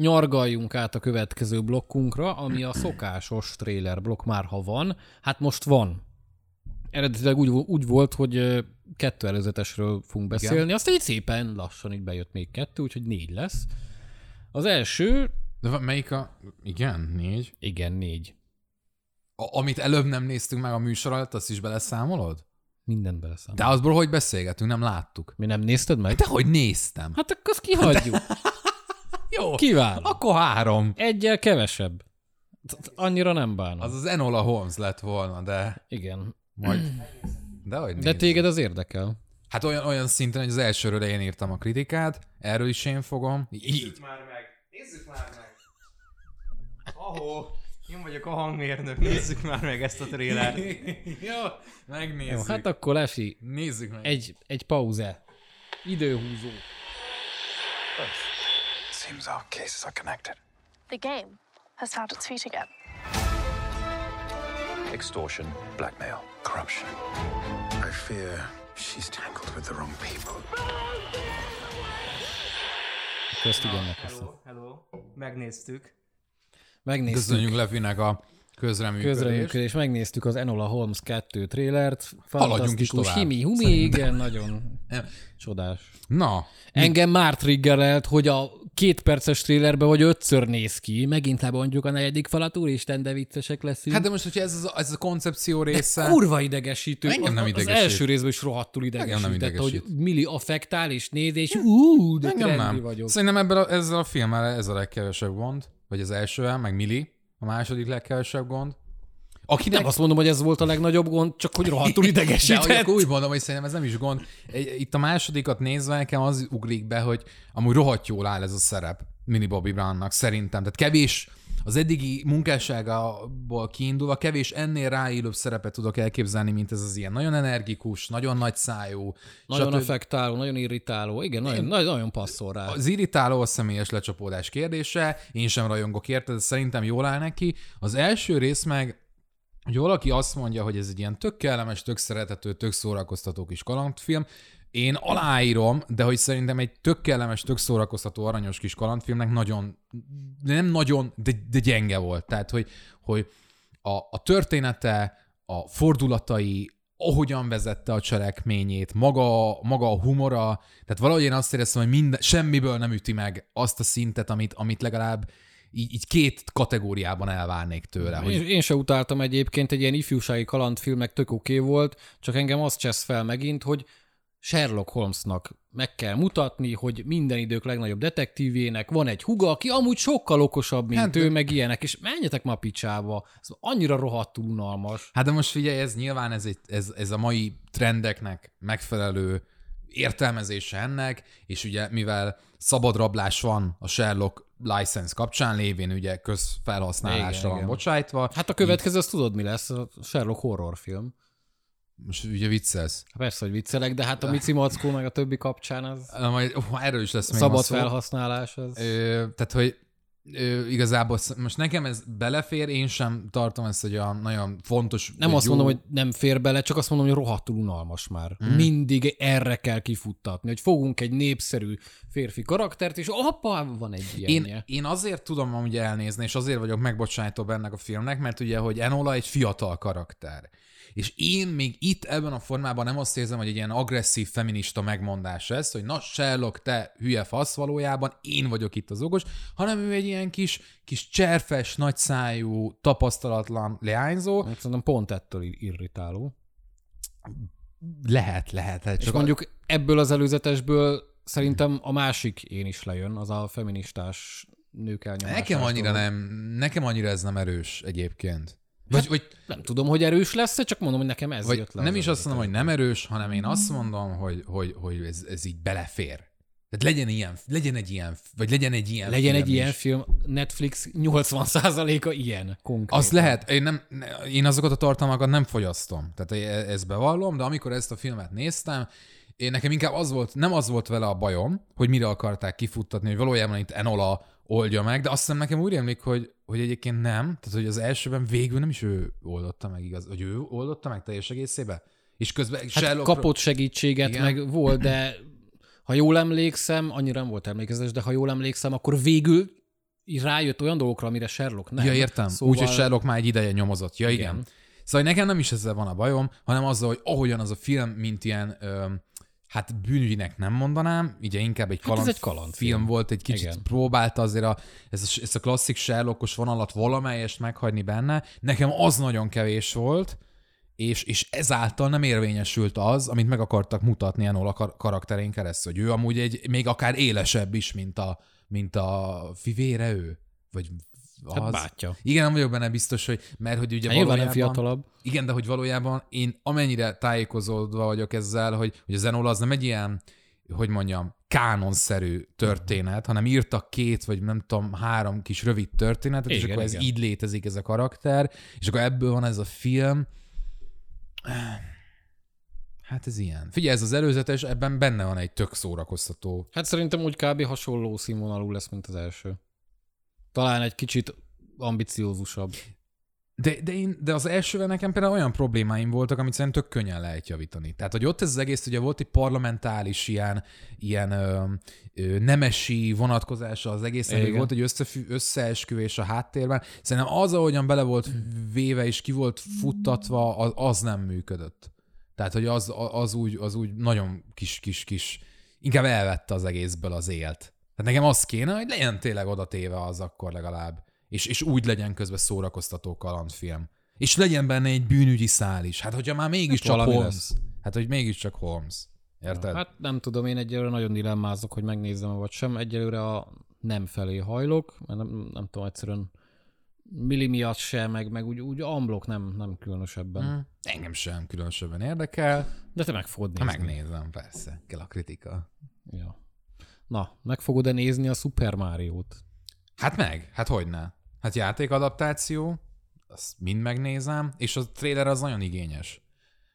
Nyargaljunk át a következő blokkunkra, ami a szokásos trailer blokk már ha van. Hát most van. Eredetileg úgy, úgy volt, hogy kettő előzetesről fogunk beszélni, Igen. aztán így szépen lassan így bejött még kettő, úgyhogy négy lesz. Az első, De melyik a... Igen, négy. igen, négy. A, amit előbb nem néztünk meg a műsor alatt, azt is beleszámolod? Mindent beleszámol. De azból hogy beszélgetünk, nem láttuk. Mi nem nézted meg? De hogy néztem? Hát akkor azt kihagyjuk. Jó, Kiváló. akkor három. Egyel kevesebb. Annyira nem bánom. Az az Enola Holmes lett volna, de Igen. majd... De hogy De téged az érdekel. Hát olyan, olyan szinten, hogy az elsőről én írtam a kritikát, erről is én fogom. Így. Nézzük már meg! Nézzük már meg! Ahó, én vagyok a hangmérnök, nézzük már meg ezt a trélert. Jó, megnézzük. Jó, hát akkor Lesi, Nézzük meg. egy, egy pauze. Időhúzó. Seems our cases are connected. The game has found its feet again. Extortion, blackmail, corruption. I fear she's tangled with the wrong people. Közt megköszön. Hello, hello. Megnéztük. Megnéztük Köszönjük Lefinek a közreműködést. közreműködés, megnéztük az Enola Holmes 2 trélert. Haladjunk is tovább, himi, humi, szerintem. igen, nagyon csodás. Na, Engem már triggerelt, hogy a két perces trélerbe vagy ötször néz ki. Megint lebontjuk a negyedik falat, úristen, de viccesek leszünk. hát de most, hogyha ez, az, ez a koncepció része... Kurva idegesítő. Engem nem az, idegesít. Az első részben is rohadtul nem idegesített, hogy idegesít. Milli affektál és néz, és ú, de Engem nem. vagyok. Szerintem ebben a, ezzel a filmmel ez a legkevesebb gond, vagy az elsővel, meg Mili, a második legkevesebb gond. Akinek Nem azt mondom, hogy ez volt a legnagyobb gond, csak hogy rohadtul De idegesített. akkor úgy mondom, hogy szerintem ez nem is gond. Itt a másodikat nézve nekem az ugrik be, hogy amúgy rohadt jól áll ez a szerep Mini Bobby Brownnak, szerintem. Tehát kevés, az eddigi munkásságából kiindulva kevés ennél ráillőbb szerepet tudok elképzelni, mint ez az ilyen nagyon energikus, nagyon nagy szájú. Nagyon stb. affektáló, nagyon irritáló. Igen, nagyon, nagyon, nagyon passzol rá. Az irritáló a személyes lecsapódás kérdése, én sem rajongok érte, de szerintem jól áll neki. Az első rész meg, hogy valaki azt mondja, hogy ez egy ilyen tök kellemes, tök szeretető, tök szórakoztató kis kalandfilm, én aláírom, de hogy szerintem egy tök kellemes, tök szórakoztató, aranyos kis kalandfilmnek nagyon, nem nagyon, de, de gyenge volt. Tehát, hogy, hogy a, a története, a fordulatai, ahogyan vezette a cselekményét, maga, maga a humora, tehát valahogy én azt éreztem, hogy minden, semmiből nem üti meg azt a szintet, amit, amit legalább így, így két kategóriában elvárnék tőle. Én, Hogy, én se utáltam egyébként, egy ilyen ifjúsági kalandfilmek tök oké okay volt, csak engem azt csesz fel megint, hogy Sherlock Holmesnak meg kell mutatni, hogy minden idők legnagyobb detektívének van egy huga, aki amúgy sokkal okosabb, mint Hát, ő, meg ilyenek, és menjetek ma picsába. Ez annyira rohadtul unalmas. hát de most figyelj, ez nyilván ez, egy, ez, ez a mai trendeknek megfelelő értelmezése ennek, és ugye mivel szabad rablás van a Sherlock license kapcsán lévén, ugye közfelhasználásra Igen, van igen. bocsájtva, Hát a következő, azt tudod mi lesz, a Sherlock horrorfilm. Most ugye viccelsz. Persze, hogy viccelek, de hát a Mici Mackó meg a többi kapcsán az Na, Majd, oh, erről is lesz még szabad felhasználás. Az... Ö, tehát, hogy ö, igazából most nekem ez belefér, én sem tartom ezt egy olyan nagyon fontos. Nem azt jó- mondom, hogy nem fér bele, csak azt mondom, hogy rohadtul unalmas már. Hmm. Mindig erre kell kifuttatni, hogy fogunk egy népszerű férfi karaktert, és apa, van egy ilyen. Én, én azért tudom amúgy elnézni, és azért vagyok megbocsájtóbb ennek a filmnek, mert ugye, hogy Enola egy fiatal karakter. És én még itt ebben a formában nem azt érzem, hogy egy ilyen agresszív feminista megmondás ez, hogy na Sherlock, te hülye fasz valójában, én vagyok itt az okos, hanem ő egy ilyen kis, kis cserfes, nagyszájú, tapasztalatlan leányzó. Szerintem pont ettől irritáló. Lehet, lehet. hát És Csak mondjuk ebből az előzetesből szerintem a másik én is lejön, az a feministás nők elnyomása. Nekem annyira nem, nekem annyira ez nem erős egyébként. Vagy, vagy, Nem tudom, hogy erős lesz csak mondom, hogy nekem ez vagy jött le. nem az is azt mondom, hogy nem erős, hanem én azt mondom, hogy, hogy, hogy ez, ez így belefér. Tehát legyen ilyen, legyen egy ilyen, vagy legyen egy ilyen Legyen egy film ilyen is. film, Netflix 80%-a ilyen konkrétan. Az lehet, én, nem, ne- én azokat a tartalmakat nem fogyasztom. Tehát e- ezt bevallom, de amikor ezt a filmet néztem, én nekem inkább az volt, nem az volt vele a bajom, hogy mire akarták kifuttatni, hogy valójában itt Enola oldja meg, de azt hiszem nekem úgy emlik, hogy, hogy egyébként nem, tehát hogy az elsőben végül nem is ő oldotta meg igaz, hogy ő oldotta meg teljes egészébe? És közben Hát Sherlock kapott segítséget, Igen. meg volt, de ha jól emlékszem, annyira nem volt emlékezés, de ha jól emlékszem, akkor végül rájött olyan dolgokra, amire Sherlock nem. Ja, értem. Szóval... Úgy, hogy Sherlock már egy ideje nyomozott. Ja, igen. Igen. Szóval nekem nem is ezzel van a bajom, hanem azzal, hogy ahogyan az a film, mint ilyen, ö, hát bűnügyinek nem mondanám, ugye inkább egy Hát ez kaland, egy kalandfilm. film volt, egy kicsit Igen. próbálta azért a, ezt, a, ezt a klasszik Sherlockos vonalat valamelyest meghagyni benne. Nekem az nagyon kevés volt, és, és ezáltal nem érvényesült az, amit meg akartak mutatni Enola kar- karakterén keresztül, hogy ő amúgy egy még akár élesebb is, mint a, mint a fivére ő. Vagy az. Hát bátyja. Igen, nem vagyok benne biztos, hogy mert hogy ugye Hát nyilván nem valójában, fiatalabb. igen, de hogy valójában én amennyire tájékozódva vagyok ezzel, hogy, hogy az Enola az nem egy ilyen, hogy mondjam, kánonszerű történet, hanem írtak két, vagy nem tudom, három kis rövid történetet, és Igen, akkor ez igen. így létezik ez a karakter, és akkor ebből van ez a film. Hát ez ilyen. Figyelj, ez az előzetes, ebben benne van egy tök szórakoztató. Hát szerintem úgy kb. hasonló színvonalú lesz, mint az első. Talán egy kicsit ambiciózusabb. De, de, én, de az elsővel nekem például olyan problémáim voltak, amit szerintem tök könnyen lehet javítani. Tehát, hogy ott ez az egész, ugye volt egy parlamentális ilyen, ilyen ö, ö, nemesi vonatkozása az egészen, hogy volt egy összefü, összeesküvés a háttérben. Szerintem az, ahogyan bele volt véve és ki volt futtatva, az, az nem működött. Tehát, hogy az, az, úgy, az úgy nagyon kis-kis-kis, inkább elvette az egészből az élt. Tehát nekem az kéne, hogy legyen tényleg oda téve az akkor legalább. És, és úgy legyen közben szórakoztató kalandfilm. És legyen benne egy bűnügyi szál is. Hát, hogyha már mégiscsak valami Holmes. lesz. Hát, hogy mégiscsak Holmes. Érted? Hát nem tudom, én egyelőre nagyon dilemmázok, hogy megnézzem vagy sem. Egyelőre a nem felé hajlok, mert nem, nem tudom, egyszerűen milli miatt se, meg, meg úgy, úgy amblok nem, nem különösebben. Hm. Engem sem különösebben érdekel. De te meg fogod Ha nézni. megnézem, persze. Kell a kritika. Ja. Na, meg fogod-e nézni a Super Mario-t? Hát meg, hát hogyne. Hát játékadaptáció, azt mind megnézem, és a trailer az nagyon igényes.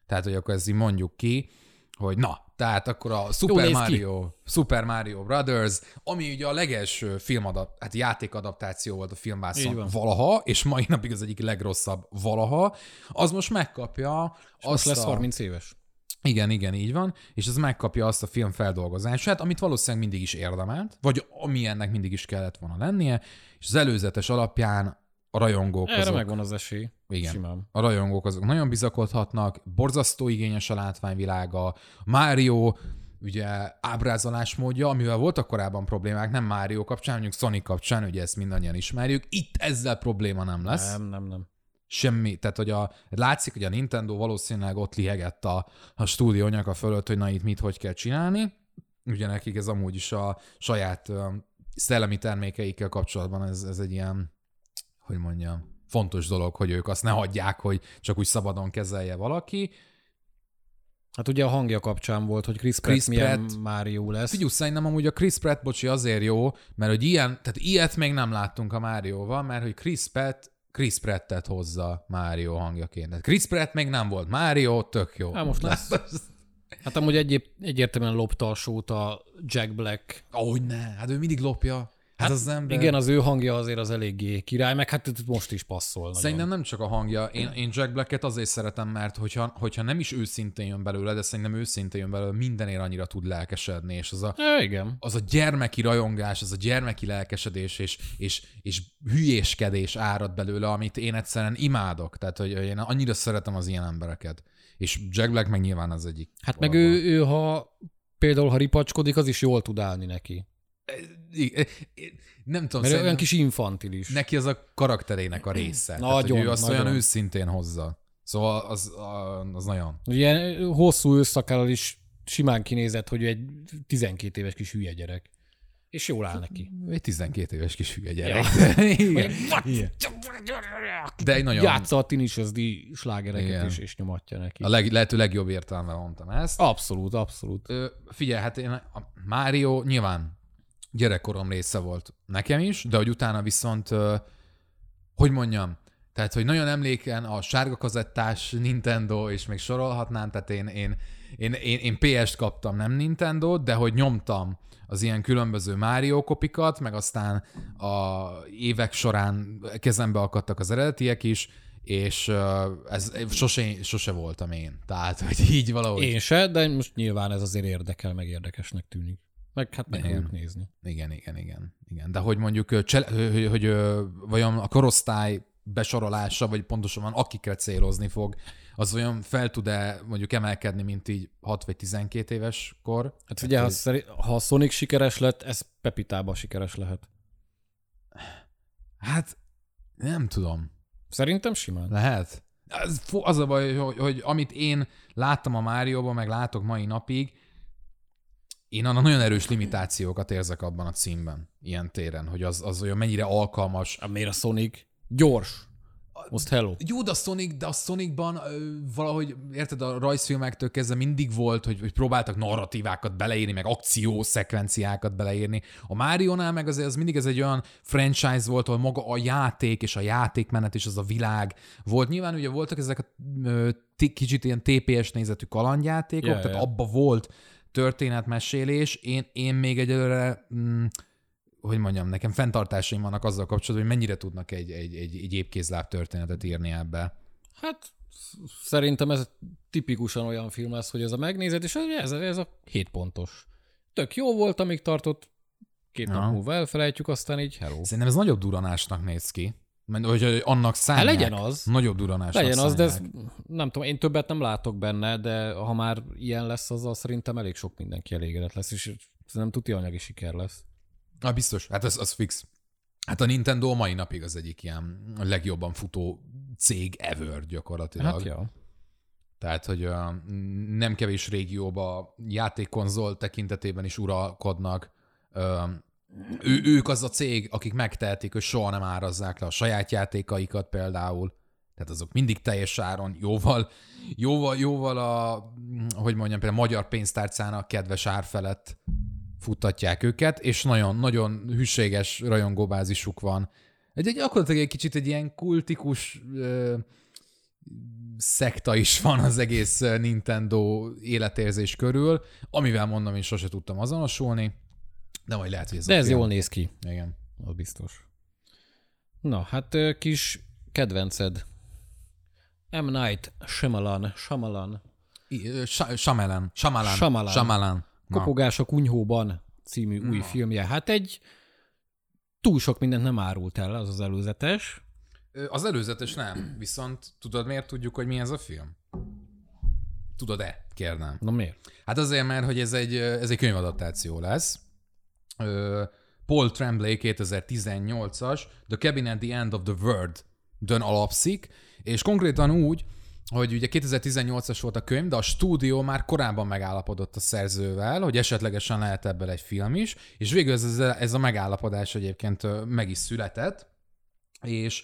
Tehát, hogy akkor ezt így mondjuk ki, hogy na, tehát akkor a Super ki. Mario, Super Mario Brothers, ami ugye a legelső filmadap, hát játékadaptáció volt a filmvászon valaha, és mai napig az egyik legrosszabb valaha, az most megkapja És most azt lesz a... 30 éves. Igen, igen, így van, és ez megkapja azt a film feldolgozását, amit valószínűleg mindig is érdemelt, vagy ami ennek mindig is kellett volna lennie, és az előzetes alapján a rajongók Erre azok, megvan az esély. Igen. Simán. a rajongók azok nagyon bizakodhatnak, borzasztó igényes a látványvilága, Mario ugye ábrázolásmódja, amivel voltak korábban problémák, nem Mario kapcsán, mondjuk Sonic kapcsán, ugye ezt mindannyian ismerjük, itt ezzel probléma nem lesz Nem, nem, nem. Semmi, tehát hogy a, látszik, hogy a Nintendo valószínűleg ott lihegett a, a stúdió nyaka fölött, hogy na itt mit, hogy kell csinálni. Ugye nekik ez amúgy is a saját szellemi termékeikkel kapcsolatban ez, ez egy ilyen, hogy mondjam, fontos dolog, hogy ők azt ne hagyják, hogy csak úgy szabadon kezelje valaki. Hát ugye a hangja kapcsán volt, hogy Chris Pratt Chris milyen Pratt- Mario lesz. Figyelj, szerintem amúgy a Chris Pratt, bocsi, azért jó, mert hogy ilyen, tehát ilyet még nem láttunk a Márióval, mert hogy Chris Pratt Chris Pratt-et hozza Mario hangjaként. Tehát Chris Pratt még nem volt. Mario, tök jó. Hát most lesz. Hát amúgy egyéb, egyértelműen lopta a sót a Jack Black. Ahogy ne, hát ő mindig lopja. Hát, az ember... Igen, az ő hangja azért az eléggé király, meg hát most is passzol. nagyon. Szerintem nem csak a hangja. Én, én Jack Black-et azért szeretem, mert hogyha, hogyha nem is őszintén jön belőle, de szerintem őszintén jön belőle, mindenért annyira tud lelkesedni, és az a, É, igen. az a gyermeki rajongás, az a gyermeki lelkesedés és, és, és hülyéskedés árad belőle, amit én egyszerűen imádok. Tehát, hogy én annyira szeretem az ilyen embereket. És Jack Black meg nyilván az egyik. Hát meg valahol. ő, ő, ha például ha ripacskodik, az is jól tud állni neki. Nem tudom, Mert olyan kis infantilis. neki az a karakterének a része. Tehát, Nagyon, hogy ő azt olyan nagyon. őszintén hozza. Szóval az, az nagyon. Ilyen hosszú őszakállal is simán kinézett, hogy ő egy 12 éves kis hülye gyerek. És jól áll neki. Egy 12 éves kis hülye gyerek. Igen. Igen. De egy nagyon... Játsza a D slágereket Igen. is, és nyomatja neki. A leg, lehető legjobb értelemben mondtam ezt. Abszolút, abszolút. Ö, figyelj, hát én a Mario nyilván gyerekkorom része volt nekem is, de hogy utána viszont, hogy mondjam, tehát, hogy nagyon emléken a sárga kazettás Nintendo, és még sorolhatnám, tehát én, én, én, én, én PS-t kaptam, nem nintendo de hogy nyomtam az ilyen különböző Mario kopikat, meg aztán a évek során kezembe akadtak az eredetiek is, és ez sose, sose voltam én. Tehát, hogy így valahogy... Én se, de most nyilván ez azért érdekel, meg érdekesnek tűnik. Meg hát meg Igen. nézni. Igen, igen, igen. igen. De hogy mondjuk, csele, hogy, hogy, vajon a korosztály besorolása, vagy pontosabban akikre célozni fog, az olyan fel tud-e mondjuk emelkedni, mint így 6 vagy 12 éves kor? Hát ugye, ha, szeri- ha a Sonic sikeres lett, ez Pepitában sikeres lehet. Hát nem tudom. Szerintem simán. Lehet. Az, az a baj, hogy, hogy amit én láttam a Márióban, meg látok mai napig, én annak nagyon erős limitációkat érzek abban a címben, ilyen téren, hogy az, az olyan mennyire alkalmas Hát miért a Sonic? Gyors. Most hello. Jó, de a Sonic, de a Sonicban ö, valahogy, érted, a rajzfilmektől kezdve mindig volt, hogy, hogy próbáltak narratívákat beleírni, meg akciószekvenciákat beleírni. A Mario-nál meg azért az mindig ez egy olyan franchise volt, ahol maga a játék és a játékmenet és az a világ volt. Nyilván ugye voltak ezek a ö, ti- kicsit ilyen TPS nézetű kalandjátékok, yeah, tehát ja. abba volt történetmesélés. Én, én még egyelőre mm, hogy mondjam, nekem fenntartásaim vannak azzal kapcsolatban, hogy mennyire tudnak egy, egy, egy, egy épkézláb történetet írni ebbe. Hát szerintem ez tipikusan olyan film lesz, hogy ez a megnézet, és ez, ez a 7 pontos. Tök jó volt, amíg tartott, két Ja. nap múlva elfelejtjük, aztán így hello. Szerintem ez nagyobb duranásnak néz ki. Mert hogy annak Hát szánják. legyen az. Nagyobb duranásnak Legyen az, de ez, nem tudom, én többet nem látok benne, de ha már ilyen lesz, azzal szerintem elég sok mindenki elégedett lesz, és szerintem tuti anyagi siker lesz. Ah, biztos. Hát az, az fix. Hát a Nintendo a mai napig az egyik ilyen legjobban futó cég ever gyakorlatilag. Hát ja. Tehát, hogy uh, nem kevés régióba játékkonzol tekintetében is uralkodnak. Uh, ő, ők az a cég, akik megtehetik, hogy soha nem árazzák le a saját játékaikat például. Tehát azok mindig teljes áron, jóval, jóval, jóval a, hogy mondjam, például a magyar pénztárcának kedves ár felett futtatják őket, és nagyon, nagyon hűséges rajongóbázisuk van. Egy, egy gyakorlatilag egy kicsit egy ilyen kultikus ö, szekta is van az egész Nintendo életérzés körül, amivel mondom, én sose tudtam azonosulni, de majd lehet, hogy ez De ez jól néz ki, Igen. az biztos. Na, hát kis kedvenced. M. Night Shyamalan, Shyamalan. Shyamalan. Shyamalan. Shyamalan. Shyamalan. Na. Kopogás a kunyhóban című új filmje. Hát egy túl sok mindent nem árult el, az az előzetes. Az előzetes nem, viszont tudod miért tudjuk, hogy mi ez a film? Tudod-e? Kérdem. Na miért? Hát azért, mert hogy ez egy, ez egy könyvadaptáció lesz. Paul Tremblay 2018-as The Cabin at the End of the World dön alapszik, és konkrétan úgy, hogy ugye 2018-as volt a könyv, de a stúdió már korábban megállapodott a szerzővel, hogy esetlegesen lehet ebből egy film is, és végül ez, ez, a- a megállapodás egyébként meg is született, és,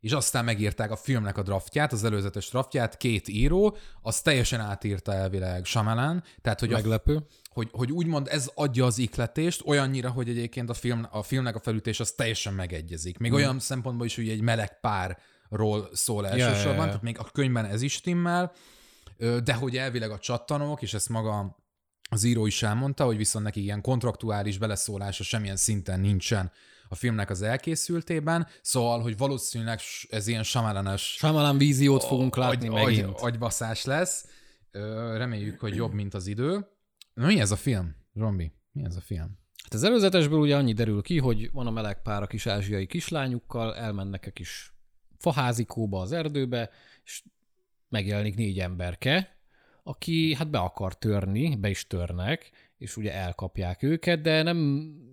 és aztán megírták a filmnek a draftját, az előzetes draftját, két író, az teljesen átírta elvileg Shyamalan, tehát hogy, a, Meglepő. Hogy, hogy úgymond ez adja az ikletést, olyannyira, hogy egyébként a, film, a filmnek a felütés az teljesen megegyezik. Még olyan szempontból is, hogy egy meleg párról szól elsősorban, ja, ja. tehát még a könyvben ez is stimmel, de hogy elvileg a csattanók, és ezt maga az író is elmondta, hogy viszont neki ilyen kontraktuális beleszólása semmilyen szinten nincsen a filmnek az elkészültében, szóval, hogy valószínűleg ez ilyen samalanas Shyamalan víziót fogunk látni agy, megint. Agy, agybaszás lesz. Reméljük, hogy jobb, mint az idő. Na, mi ez a film, Rombi? Mi ez a film? Hát az előzetesből ugye annyi derül ki, hogy van a meleg pár a kis ázsiai kislányukkal, elmennek a kis faházikóba az erdőbe, és megjelenik négy emberke, aki hát be akar törni, be is törnek, és ugye elkapják őket, de nem,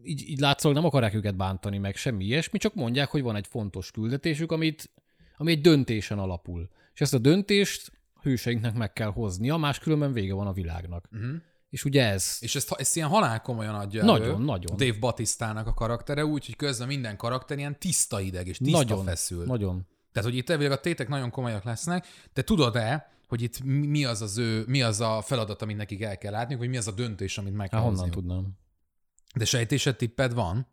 így, így látszólag nem akarják őket bántani meg, semmi ilyesmi, csak mondják, hogy van egy fontos küldetésük, amit, ami egy döntésen alapul. És ezt a döntést a hőseinknek meg kell hoznia, máskülönben vége van a világnak. Uh-huh. És ugye ez... És ezt, ezt ilyen halálkomolyan adja Nagyon, elő nagyon. Dave Batistának a karaktere, úgy, hogy közben minden karakter ilyen tiszta ideg és tiszta nagyon, feszült. Nagyon. Tehát, hogy itt elvileg a tétek nagyon komolyak lesznek, de tudod-e, hogy itt mi az az ő, mi az a feladat, amit nekik el kell látni, hogy mi az a döntés, amit meg kell Hát honnan tudnám? De sejtésed tipped van?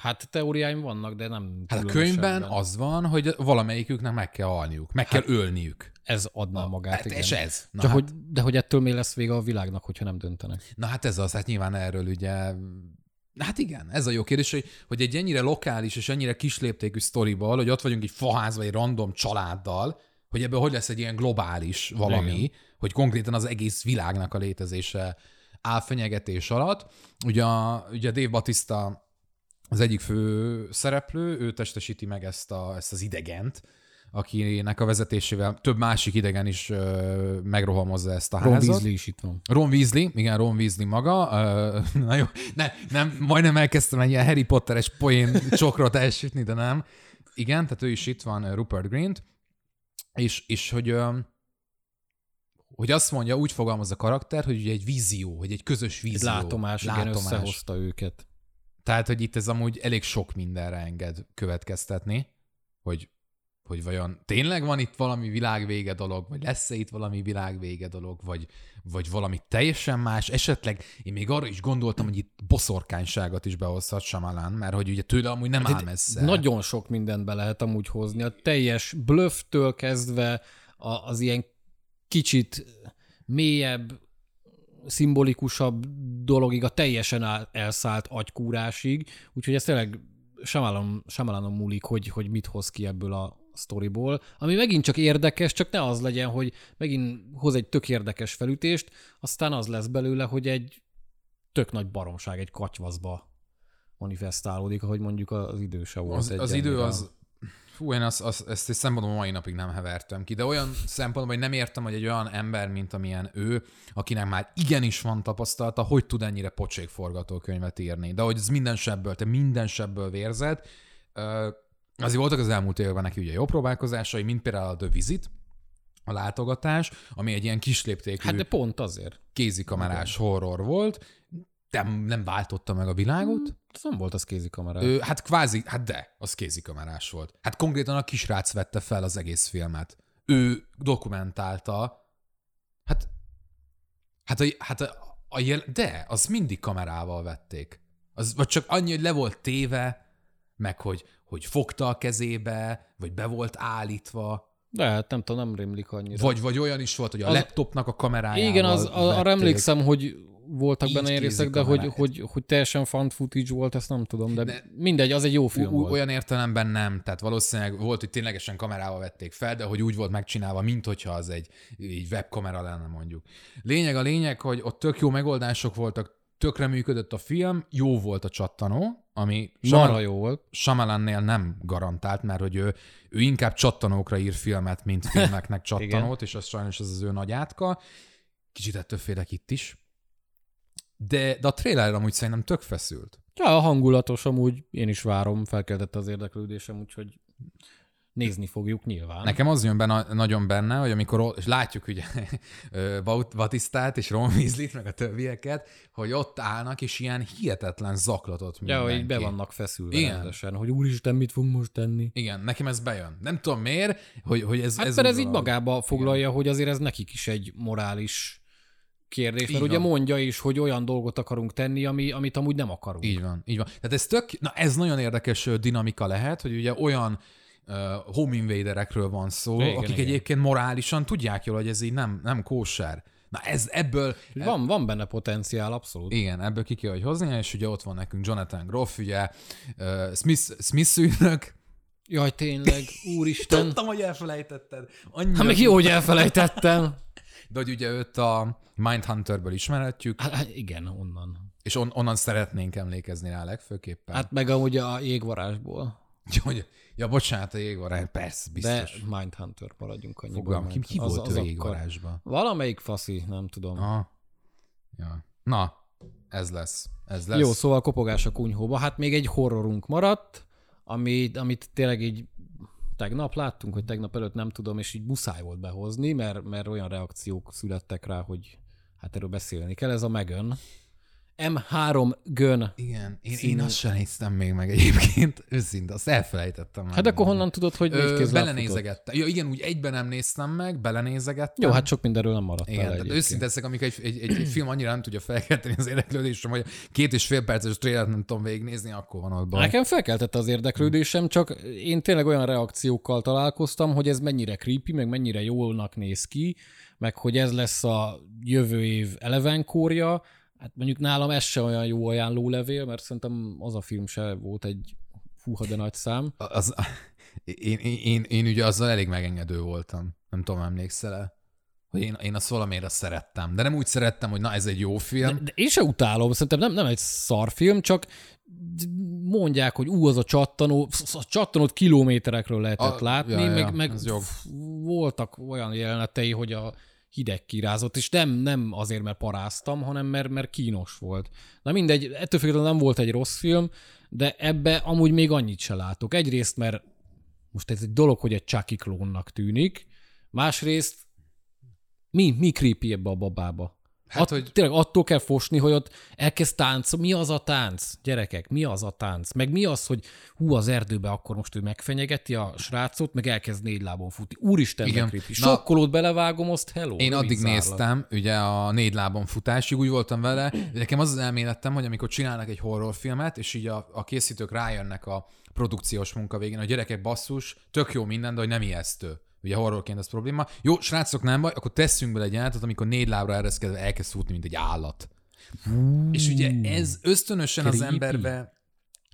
Hát teóriáim vannak, de nem Hát a könyvben az van, hogy valamelyiküknek meg kell halniuk, meg kell ölniük. Ez adná magát, Hát, igen. és ez. Na Csak hát, hogy, de hogy ettől mi lesz vége a világnak, hogyha nem döntenek? na hát ez az, hát nyilván erről ugye Hát igen, ez a jó kérdés, hogy, hogy egy ennyire lokális és ennyire kisléptékű sztoriból, hogy ott vagyunk egy faházba, egy random családdal, hogy ebből hogy lesz egy ilyen globális valami, igen. hogy konkrétan az egész világnak a létezése áll fenyegetés alatt. Ugye, a, ugye Dave Batista az egyik fő szereplő, ő testesíti meg ezt, a, ezt az idegent, akinek a vezetésével több másik idegen is ö, megrohamozza ezt a Ron házat. Weasley is itt van. Ron Weasley, igen, Ron Weasley maga. Ö, na jó, ne, nem, majdnem elkezdtem egy ilyen Harry Potteres poén csokrot elsütni, de nem. Igen, tehát ő is itt van, Rupert Grint, és, és hogy, ö, hogy azt mondja, úgy fogalmaz a karakter, hogy ugye egy vízió, hogy egy közös Egy vízió. látomás, igen, összehozta őket. Tehát, hogy itt ez amúgy elég sok mindenre enged következtetni, hogy, hogy vajon tényleg van itt valami világvége dolog, vagy lesz-e itt valami világvége dolog, vagy, vagy valami teljesen más. Esetleg én még arra is gondoltam, hogy itt boszorkányságot is behozhat Shyamalan, mert hogy ugye tőle amúgy nem áll messze. Nagyon sok mindent be lehet amúgy hozni. A teljes blufftől kezdve a, az ilyen kicsit mélyebb, szimbolikusabb dologig, a teljesen el- elszállt agykúrásig. Úgyhogy ez tényleg Shyamalan, Shyamalanon múlik, hogy, hogy mit hoz ki ebből a sztoriból, ami megint csak érdekes, csak ne az legyen, hogy megint hoz egy tök érdekes felütést, aztán az lesz belőle, hogy egy tök nagy baromság, egy katyvaszba manifestálódik, ahogy mondjuk az idő se volt. az, az idő az... Fú, én azt, azt, ezt egy szempontból mai napig nem hevertem ki, de olyan szempontból, hogy nem értem, hogy egy olyan ember, mint amilyen ő, akinek már igenis van tapasztalata, hogy tud ennyire pocsék forgatókönyvet írni. De hogy ez minden sebből, te minden sebből vérzed. Azért voltak az elmúlt években neki ugye jó próbálkozásai, mint például a The Visit, a látogatás, ami egy ilyen kisléptékű Hát de pont azért. kézikamerás horror volt, de nem váltotta meg a világot. Ez nem volt az kézikamera. Ő, hát kvázi, hát de, az kézikamerás volt. Hát konkrétan a kisrác vette fel az egész filmet. Ő dokumentálta, hát, hát, a, hát a, a jel, de, az mindig kamerával vették. Az, vagy csak annyi, hogy le volt téve, meg hogy, hogy fogta a kezébe, vagy be volt állítva, De hát nem tudom, nem rémlik annyira. vagy, vagy olyan is volt, hogy a Az- laptopnak a kamerájával Igen, az, a, arra emlékszem, hogy voltak Így benne ilyen részek, de hogy, hogy, hogy teljesen fan footage volt, ezt nem tudom, de, De- mindegy, az egy jó film volt. Olyan értelemben nem. Tehát valószínűleg volt, hogy ténylegesen kamerával vették fel, de hogy úgy volt megcsinálva, mint hogyha az egy, egy webkamera lenne mondjuk. Lényeg a lényeg, hogy ott tök jó megoldások voltak, tökre működött a film, jó volt a csattanó, ami Marha jó volt. Shyamalannél nem garantált, mert hogy ő, ő inkább csattanókra ír filmet, mint filmeknek csattanót, és az sajnos ez az ő nagy átka. Kicsit ettől félek itt is. De, de a trailer amúgy szerintem tök feszült. Ja, hangulatos amúgy, én is várom, felkeltette az érdeklődésem, úgyhogy nézni fogjuk nyilván. Nekem az jön benne, nagyon benne, hogy amikor és látjuk ugye Batisztát és Ron Weasley-t, meg a többieket, hogy ott állnak, és ilyen hihetetlen zaklatott Ja, mindenki. hogy be vannak feszülve Igen. Igen. rendesen, hogy úristen, mit fogunk most tenni. Igen, nekem ez bejön. Nem tudom miért, hogy, hogy ez... Hát ez ez, így magába foglalja, hogy azért ez nekik is egy morális kérdés, mert Így ugye van. mondja is, hogy olyan dolgot akarunk tenni, ami, amit amúgy nem akarunk. Így van, így van. Tehát ez tök, na ez nagyon érdekes dinamika lehet, hogy ugye olyan uh, home invaderekről van szó, igen, akik igen. egyébként morálisan tudják jól, hogy ez így nem, nem kóser. Na ez ebből, Van, van benne potenciál, abszolút. igen, ebből ki kell, hogy hozni, és ugye ott van nekünk Jonathan Groff, ugye uh, Smith, Smith szűnök. Jaj, tényleg, úristen. Tudtam, hogy elfelejtetted. Annyira Hát még jó, hogy elfelejtettem. De hogy ugye őt a Mindhunterből ismerhetjük, Hát, hát igen, onnan. és on, onnan szeretnénk emlékezni rá legfőképpen. Hát, meg amúgy a jégvarásból. hogy, ja, bocsánat, a jégvarány, persze, De biztos. Mindhunter maradjunk annyiban. Fogalmam, ki, ki volt ő a akkor- jégvarázsban? Valamelyik faszi, nem tudom. Aha. Ja. Na, ez lesz. Ez lesz. Jó, szóval kopogás a kunyhóba. Hát még egy horrorunk maradt, ami, amit tényleg így tegnap láttunk, hogy tegnap előtt nem tudom, és így muszáj volt behozni, mert, mert olyan reakciók születtek rá, hogy hát erről beszélni kell. Ez a Megan. M3 Gön. Igen, én, én azt sem néztem még meg egyébként, őszinte, azt elfelejtettem már. Hát akkor honnan tudod, hogy négy futott? belenézegettem. Ja, igen, úgy egyben nem néztem meg, belenézegettem. Jó, hát sok mindenről nem maradt Igen, tehát őszinte ezek, amik egy, egy, egy, egy film annyira nem tudja felkelteni az érdeklődésem, hogy két és fél perces trélert nem tudom végignézni, akkor van ott baj. Nekem felkeltette az érdeklődésem, csak én tényleg olyan reakciókkal találkoztam, hogy ez mennyire creepy, meg mennyire jólnak néz ki, meg hogy ez lesz a jövő év elevenkórja. Hát mondjuk nálam ez se olyan jó ajánlólevél, mert szerintem az a film se volt egy fúha de nagy szám. Az, én, én, én, én ugye azzal elég megengedő voltam. Nem tudom, emlékszel-e? Hogy én, én azt valamiért azt szerettem. De nem úgy szerettem, hogy na ez egy jó film. De, de én se utálom, szerintem nem, nem egy szarfilm, csak mondják, hogy ú, az a csattanó, a csattanót kilométerekről lehetett A- látni, ja, ja, meg, meg jog. f- voltak olyan jelenetei, hogy a hideg kirázott, és nem, nem azért, mert paráztam, hanem mert, mert kínos volt. Na mindegy, ettől függetlenül nem volt egy rossz film, de ebbe amúgy még annyit se látok. Egyrészt, mert most ez egy dolog, hogy egy Chucky klónnak tűnik, másrészt mi, mi creepy ebbe a babába? Hát, At, hogy- Tényleg attól kell fosni, hogy ott elkezd tánc. Mi az a tánc? Gyerekek, mi az a tánc? Meg mi az, hogy hú, az erdőbe akkor most ő megfenyegeti a srácot, meg elkezd négy lábon futni. Úristen, Igen. Sokkolót belevágom, azt hello. Én addig zárlat. néztem, ugye a négy lábon futásig, úgy voltam vele, nekem az az elméletem, hogy amikor csinálnak egy horrorfilmet, és így a, a készítők rájönnek a produkciós munka végén, hogy gyerekek basszus, tök jó minden, de hogy nem ijesztő. Ugye horrorként ez probléma. Jó, srácok, nem baj, akkor tesszünk bele egy jelenetet, amikor négy lábra ereszkedve elkezd futni, mint egy állat. És ugye ez ösztönösen az Creepy. emberbe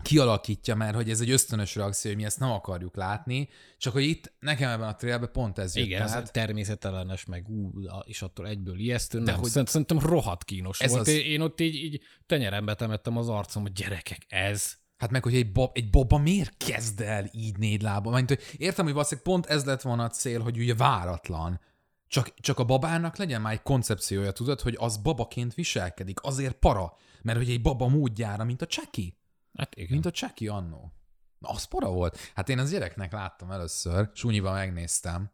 kialakítja már, hogy ez egy ösztönös reakció, hogy mi ezt nem akarjuk látni, csak hogy itt nekem ebben a trailerben pont ez jött. Igen, ez természetellenes, meg ú, és attól egyből ijesztő. Nem, hogy- szerintem, rohadt kínos Ez volt. az- Az... Én ott így, így tenyerembe temettem az arcom, hogy gyerekek, ez. Hát meg, hogy egy, bab, egy baba miért kezd el így négy lábon? Mert, hogy értem, hogy valószínűleg pont ez lett volna a cél, hogy ugye váratlan. Csak, csak a babának legyen már egy koncepciója, tudod, hogy az babaként viselkedik, azért para, mert hogy egy baba módjára, mint a cseki. Hát igen. Mint a cseki annó. Na, az para volt. Hát én az gyereknek láttam először, súnyival megnéztem.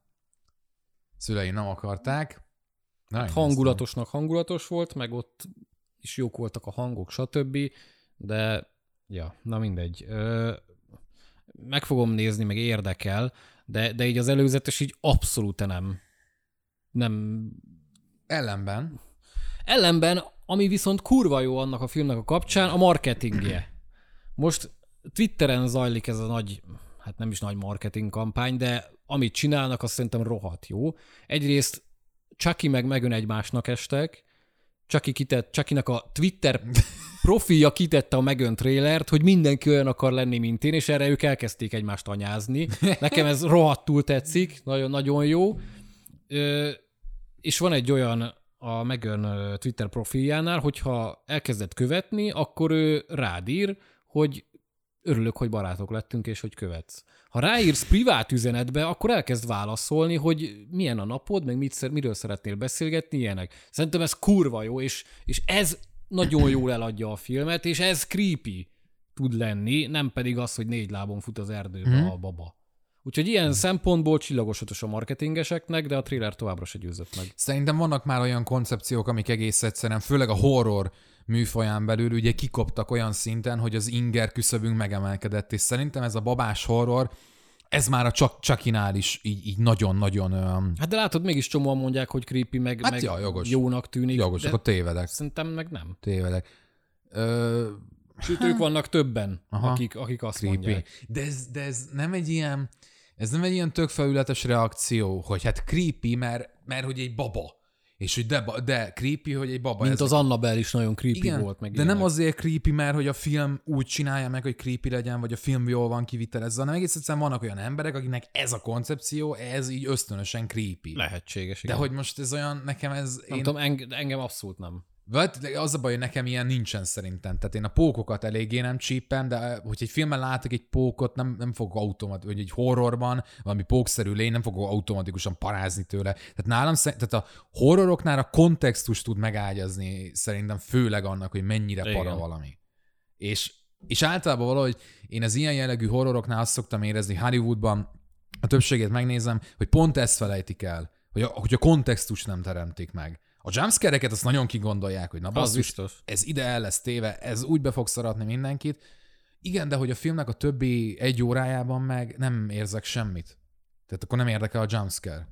Szüleim nem akarták. Na, hangulatosnak hangulatos volt, meg ott is jók voltak a hangok, stb. De, ja, na mindegy. Ö, meg fogom nézni, meg érdekel, de, de így az előzetes így abszolút nem, nem Ellenben, Ellenben, ami viszont kurva jó annak a filmnek a kapcsán, a marketingje. Most Twitteren zajlik ez a nagy, hát nem is nagy marketing kampány, de amit csinálnak, azt szerintem rohadt jó. Egyrészt Chucky meg megön egymásnak estek, Chucky kitett, Chuckynak a Twitter profilja kitette a megön trailert, hogy mindenki olyan akar lenni, mint én, és erre ők elkezdték egymást anyázni. Nekem ez rohadtul tetszik, nagyon-nagyon jó. Ö, és van egy olyan a Megan Twitter profiljánál, hogyha elkezdett követni, akkor ő rád ír, hogy örülök, hogy barátok lettünk, és hogy követsz. Ha ráírsz privát üzenetbe, akkor elkezd válaszolni, hogy milyen a napod, meg mit, miről szeretnél beszélgetni, ilyenek. Szerintem ez kurva jó, és, és ez nagyon jól eladja a filmet, és ez creepy tud lenni, nem pedig az, hogy négy lábon fut az erdőbe Mhm. a baba. Úgyhogy ilyen szempontból csillagos a marketingeseknek, de a trailer továbbra se győzött meg. Szerintem vannak már olyan koncepciók, amik egész egyszerűen, főleg a horror műfaján belül ugye kikoptak olyan szinten, hogy az inger küszöbünk megemelkedett, és szerintem ez a babás horror, ez már a csak csakinál is így, így nagyon-nagyon um, Hát de látod, mégis csomóan mondják, hogy creepy, meg, Hát meg ja, jogos. jónak tűnik. jogos, akkor tévedek. Szerintem meg nem. Tévedek. Ö, Sőt, ők vannak többen, Aha. akik, akik azt creepy. mondják. De ez, de ez nem egy ilyen, ez nem egy ilyen tök felületes reakció, hogy hát creepy, mert, mert hogy egy baba. És hogy de, de creepy, hogy egy baba. Mint ez az Annabelle is nagyon creepy igen, volt. Meg de nem ilyenek. azért creepy, mert hogy a film úgy csinálja meg, hogy creepy legyen, vagy a film jól van kivitelezve, hanem egész egyszerűen vannak olyan emberek, akiknek ez a koncepció, ez így ösztönösen creepy. Lehetséges, De igen. hogy most ez olyan, nekem ez... Nem Én, tudom, enge- engem abszolút nem. Vagy az a baj, hogy nekem ilyen nincsen szerintem. Tehát én a pókokat eléggé nem csípem, de hogy egy filmben látok egy pókot, nem, nem fogok automat, vagy egy horrorban, valami pókszerű lény, nem fogok automatikusan parázni tőle. Tehát nálam, tehát a horroroknál a kontextus tud megágyazni szerintem főleg annak, hogy mennyire para Igen. valami. És, és általában valahogy én az ilyen jellegű horroroknál azt szoktam érezni Hollywoodban, a többségét megnézem, hogy pont ezt felejtik el, hogy a, hogy a kontextus nem teremtik meg. A jumpscare-eket azt nagyon kigondolják, hogy na basszus, ez ide el lesz téve, ez úgy be fog szaratni mindenkit. Igen, de hogy a filmnek a többi egy órájában meg nem érzek semmit. Tehát akkor nem érdekel a jumpscare.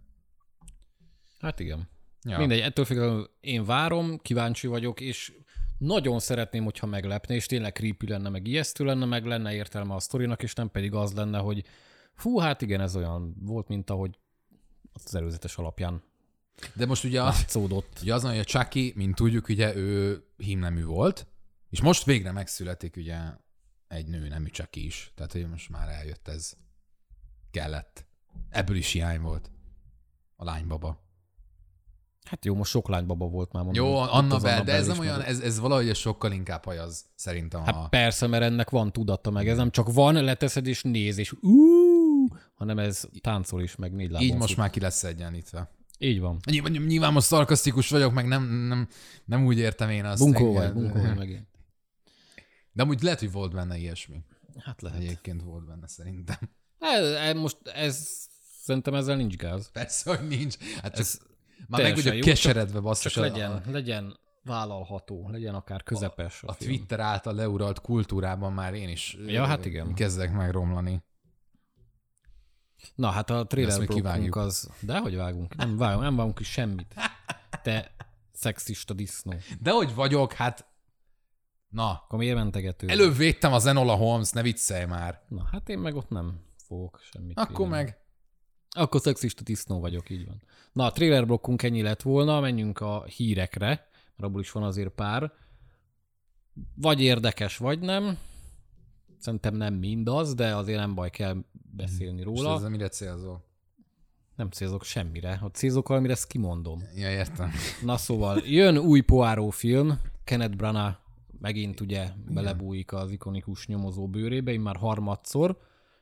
Hát igen. Ja. Mindegy, ettől függetlenül én várom, kíváncsi vagyok, és nagyon szeretném, hogyha meglepne, és tényleg creepy lenne, meg ijesztő lenne, meg lenne értelme a sztorinak, és nem pedig az lenne, hogy fú, hát igen, ez olyan volt, mint ahogy az előzetes alapján De most ugye, a, látszódott. ugye az, hogy a Chucky, mint tudjuk, ugye ő hímnemű volt, és most végre megszületik ugye egy nő nemű Chucky is. Tehát, hogy most már eljött ez. Kellett. Ebből is hiány volt. A lánybaba. Hát jó, most sok lánybaba volt már mondom. Jó, Itt az Annabelle, de ez nem olyan, ez, ez valahogy sokkal inkább hajaz, szerintem. Hát a... persze, mert ennek van tudata meg. Ez nem csak van, leteszed és néz, és ú, hanem ez táncol is, meg négy lábon Így most már ki lesz egyenlítve. Így van. Nyilván, nyilván most szarkasztikus vagyok, meg nem, nem, nem úgy értem én azt. Bunkó vagy, bunkó vagy megint. De amúgy lehet, hogy volt benne ilyesmi. Hát lehet. Egyébként volt benne szerintem. Ez, ez, most ez, szerintem ezzel nincs gáz. Persze, hogy nincs. Hát csak Ez már meg vagyok jó, keseredve, Csak basszus. a- legyen, A, legyen vállalható, legyen akár közepes. a film. Twitter által leuralt kultúrában már én is Ja, hát igen. kezdek megromlani. Na hát a trailer kivágjuk. az... De hogy vágunk? Nem vágunk, nem vágunk ki semmit. Te szexista disznó. De hogy vagyok, hát... Na, Akkor miért mentegető? előbb védtem az Enola Holmes, ne viccelj már. Na hát én meg ott nem fogok semmit. Akkor írni. meg... Akkor szexista disznó vagyok, így van. Na, a trailer blokkunk ennyi lett volna, menjünk a hírekre, mert abból is van azért pár. Vagy érdekes, vagy nem. Szerintem nem mindaz, de azért nem baj, kell beszélni Most róla. ezzel mire célzol? Nem célzok semmire. Ha célzok valamire, ezt kimondom. Ja, értem. Na szóval, jön új Poirot film, Kenneth Branagh megint ugye belebújik az ikonikus nyomozó bőrébe, már harmadszor.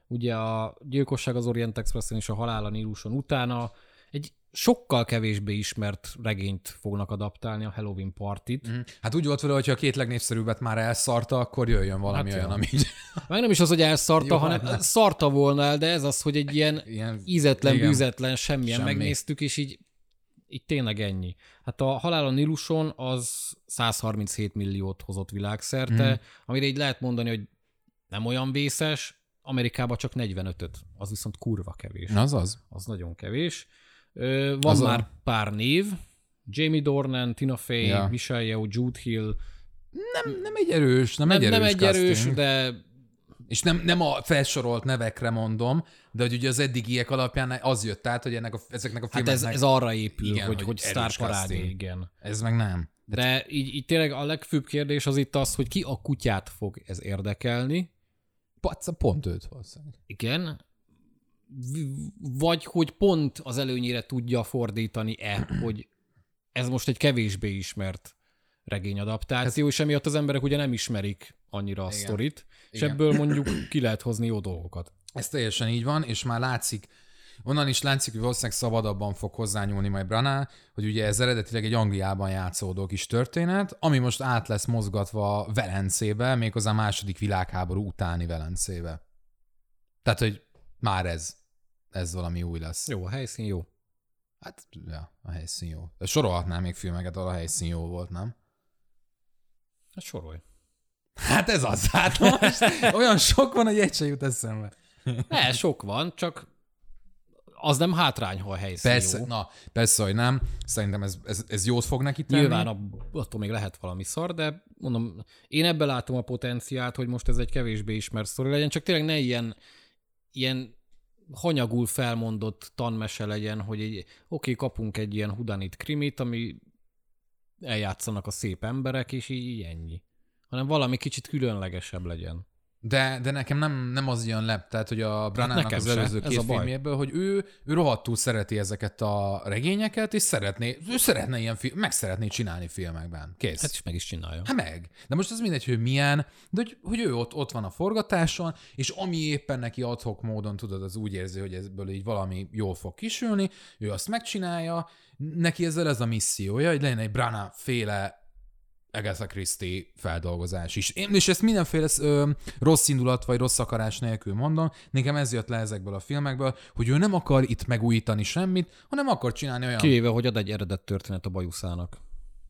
Ugye a Gyilkosság az Orient Expressen és a Halál a Níluson utána egy sokkal kevésbé ismert regényt fognak adaptálni, a Halloween Partit. Mm. Hát úgy volt vele, hogyha a két legnépszerűbbet már elszarta, akkor jöjjön valami Hát olyan, ami így... Meg nem is az, hogy elszarta, Jó, hanem hát szarta volna el, de ez az, hogy egy ilyen Ilyen, ízetlen, igen. bűzetlen, semmilyen Semmi. megnéztük, és így, így tényleg ennyi. Hát a Halál a Niluson az 137 milliót hozott világszerte, mm. amire így lehet mondani, hogy nem olyan vészes, Amerikában csak 45-öt, az viszont kurva kevés. Az az. Az nagyon kevés. Van Az a- már pár név, Jamie Dornan, Tina Fey, Ja. Michelle Yeoh, Jude Hill. Nem, nem egy erős, nem, Nem, egy erős nem egy erős, casting. de És nem, nem a felsorolt nevekre mondom, de hogy ugye az eddigiek alapján az jött át, hogy ennek a, ezeknek a hát ez, filmeknek... ez arra épül, Igen, hogy, hogy erős sztárparádé, igen. ez meg nem. De így, így tényleg a legfőbb kérdés az itt az, hogy ki a kutyát fog ez érdekelni. Paca pont őt valószínűleg. Igen. Vagy hogy pont az előnyére tudja fordítani-e, hogy ez most egy kevésbé ismert regényadaptáció, és emiatt az emberek ugye nem ismerik annyira a Igen. sztorit, és Igen. ebből mondjuk ki lehet hozni jó dolgokat. Ez teljesen így van, és már látszik, onnan is látszik, hogy valószínűleg szabadabban fog hozzányúlni majd Branagh, hogy ugye ez eredetileg egy Angliában játszódó kis történet, ami most át lesz mozgatva Velencébe, méghozzá a második világháború utáni Velencébe. Tehát, hogy már ez. ez valami új lesz. Jó, a helyszín jó. Hát, ja, a helyszín jó. De sorolhatnám még filmeket, ahol a helyszín jó volt, nem? Hát sorolj. Hát ez az, hát most olyan sok van, hogy egy se jut eszembe. Ne, sok van, csak az nem hátrány, ha a helyszín Persze, jó. na, persze, hogy nem. Szerintem ez, ez, ez jót fog neki tenni. Nyilván attól még lehet valami szar, de mondom, én ebben látom a potenciált, hogy most ez egy kevésbé ismert sztori legyen, csak tényleg ne ilyen, ilyen hanyagul felmondott tanmese legyen, hogy egy, oké, kapunk egy ilyen hudanit krimit, ami eljátszanak a szép emberek, és így, így ennyi. Hanem valami kicsit különlegesebb legyen. De, de nekem nem, nem az jön le, tehát hogy a Branának nekem az előző két filmjéből, hogy ő, ő rohadtul szereti ezeket a regényeket, és szeretné, ő szeretne ilyen film, meg szeretné csinálni filmekben. Kész. Hát is meg is csinálja. Hát meg. De most az mindegy, hogy milyen, de hogy, hogy ő ott, ott van a forgatáson, és ami éppen neki adhok módon, tudod, az úgy érzi, hogy ebből így valami jól fog kisülni, ő azt megcsinálja, neki ezzel ez a missziója, hogy legyen egy Brana féle Agatha Christie feldolgozás is. Én, és ezt mindenféle ö, rossz indulat vagy rossz akarás nélkül mondom, nekem ez jött le ezekből a filmekből, hogy ő nem akar itt megújítani semmit, hanem akar csinálni olyan... Kivéve, hogy ad egy eredet történet a bajuszának.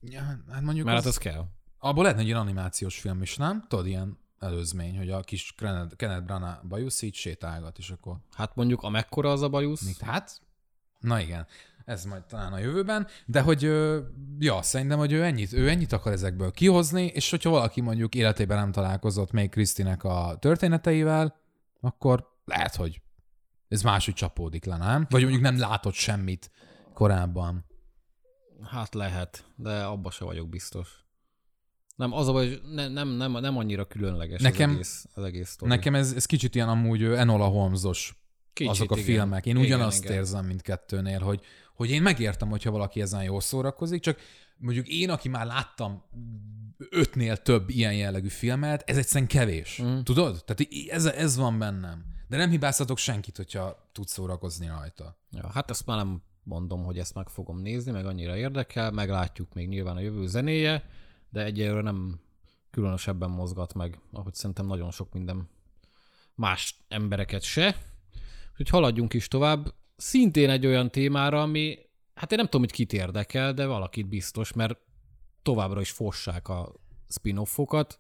Ja, hát mondjuk Mert az... hát az kell. Abból lehetne egy ilyen animációs film is, nem? Tudod, ilyen előzmény, hogy a kis Kenneth, Kenneth Branagh bajusz így sétálgat, és akkor... Hát mondjuk amekkora az a bajusz, Mit, hát? Na igen, ez majd talán a jövőben, de hogy, ja, szerintem, hogy ő ennyit, ő ennyit akar ezekből kihozni, és hogyha valaki mondjuk életében nem találkozott még Krisztinek a történeteivel, akkor lehet, hogy ez máshogy csapódik le, nem? Vagy mondjuk nem látott semmit korábban. Hát lehet, de abba se vagyok biztos. Nem, az a baj, hogy ne, nem, nem, nem annyira különleges Nekem- az egész, az egész sztori. Nekem ez, ez kicsit ilyen amúgy Enola Holmesos Kicsit, azok a igen. filmek. Én Igen, ugyanazt igen. érzem mindkettőnél, hogy, hogy én megértem, hogyha valaki ezen jól szórakozik, csak mondjuk én, aki már láttam ötnél több ilyen jellegű filmet, ez egyszerűen kevés. Mm. Tudod? Tehát ez, ez van bennem. De nem hibáztatok senkit, hogyha tud szórakozni rajta. Ja, hát ezt már nem mondom, hogy ezt meg fogom nézni, meg annyira érdekel, meglátjuk még nyilván a jövő zenéje, de egyelőre nem különösebben mozgat meg, ahogy szerintem nagyon sok minden más embereket se. Úgyhogy haladjunk is tovább. Szintén egy olyan témára, ami, hát én nem tudom, hogy kit érdekel, de valakit biztos, mert továbbra is fossák a spin-offokat.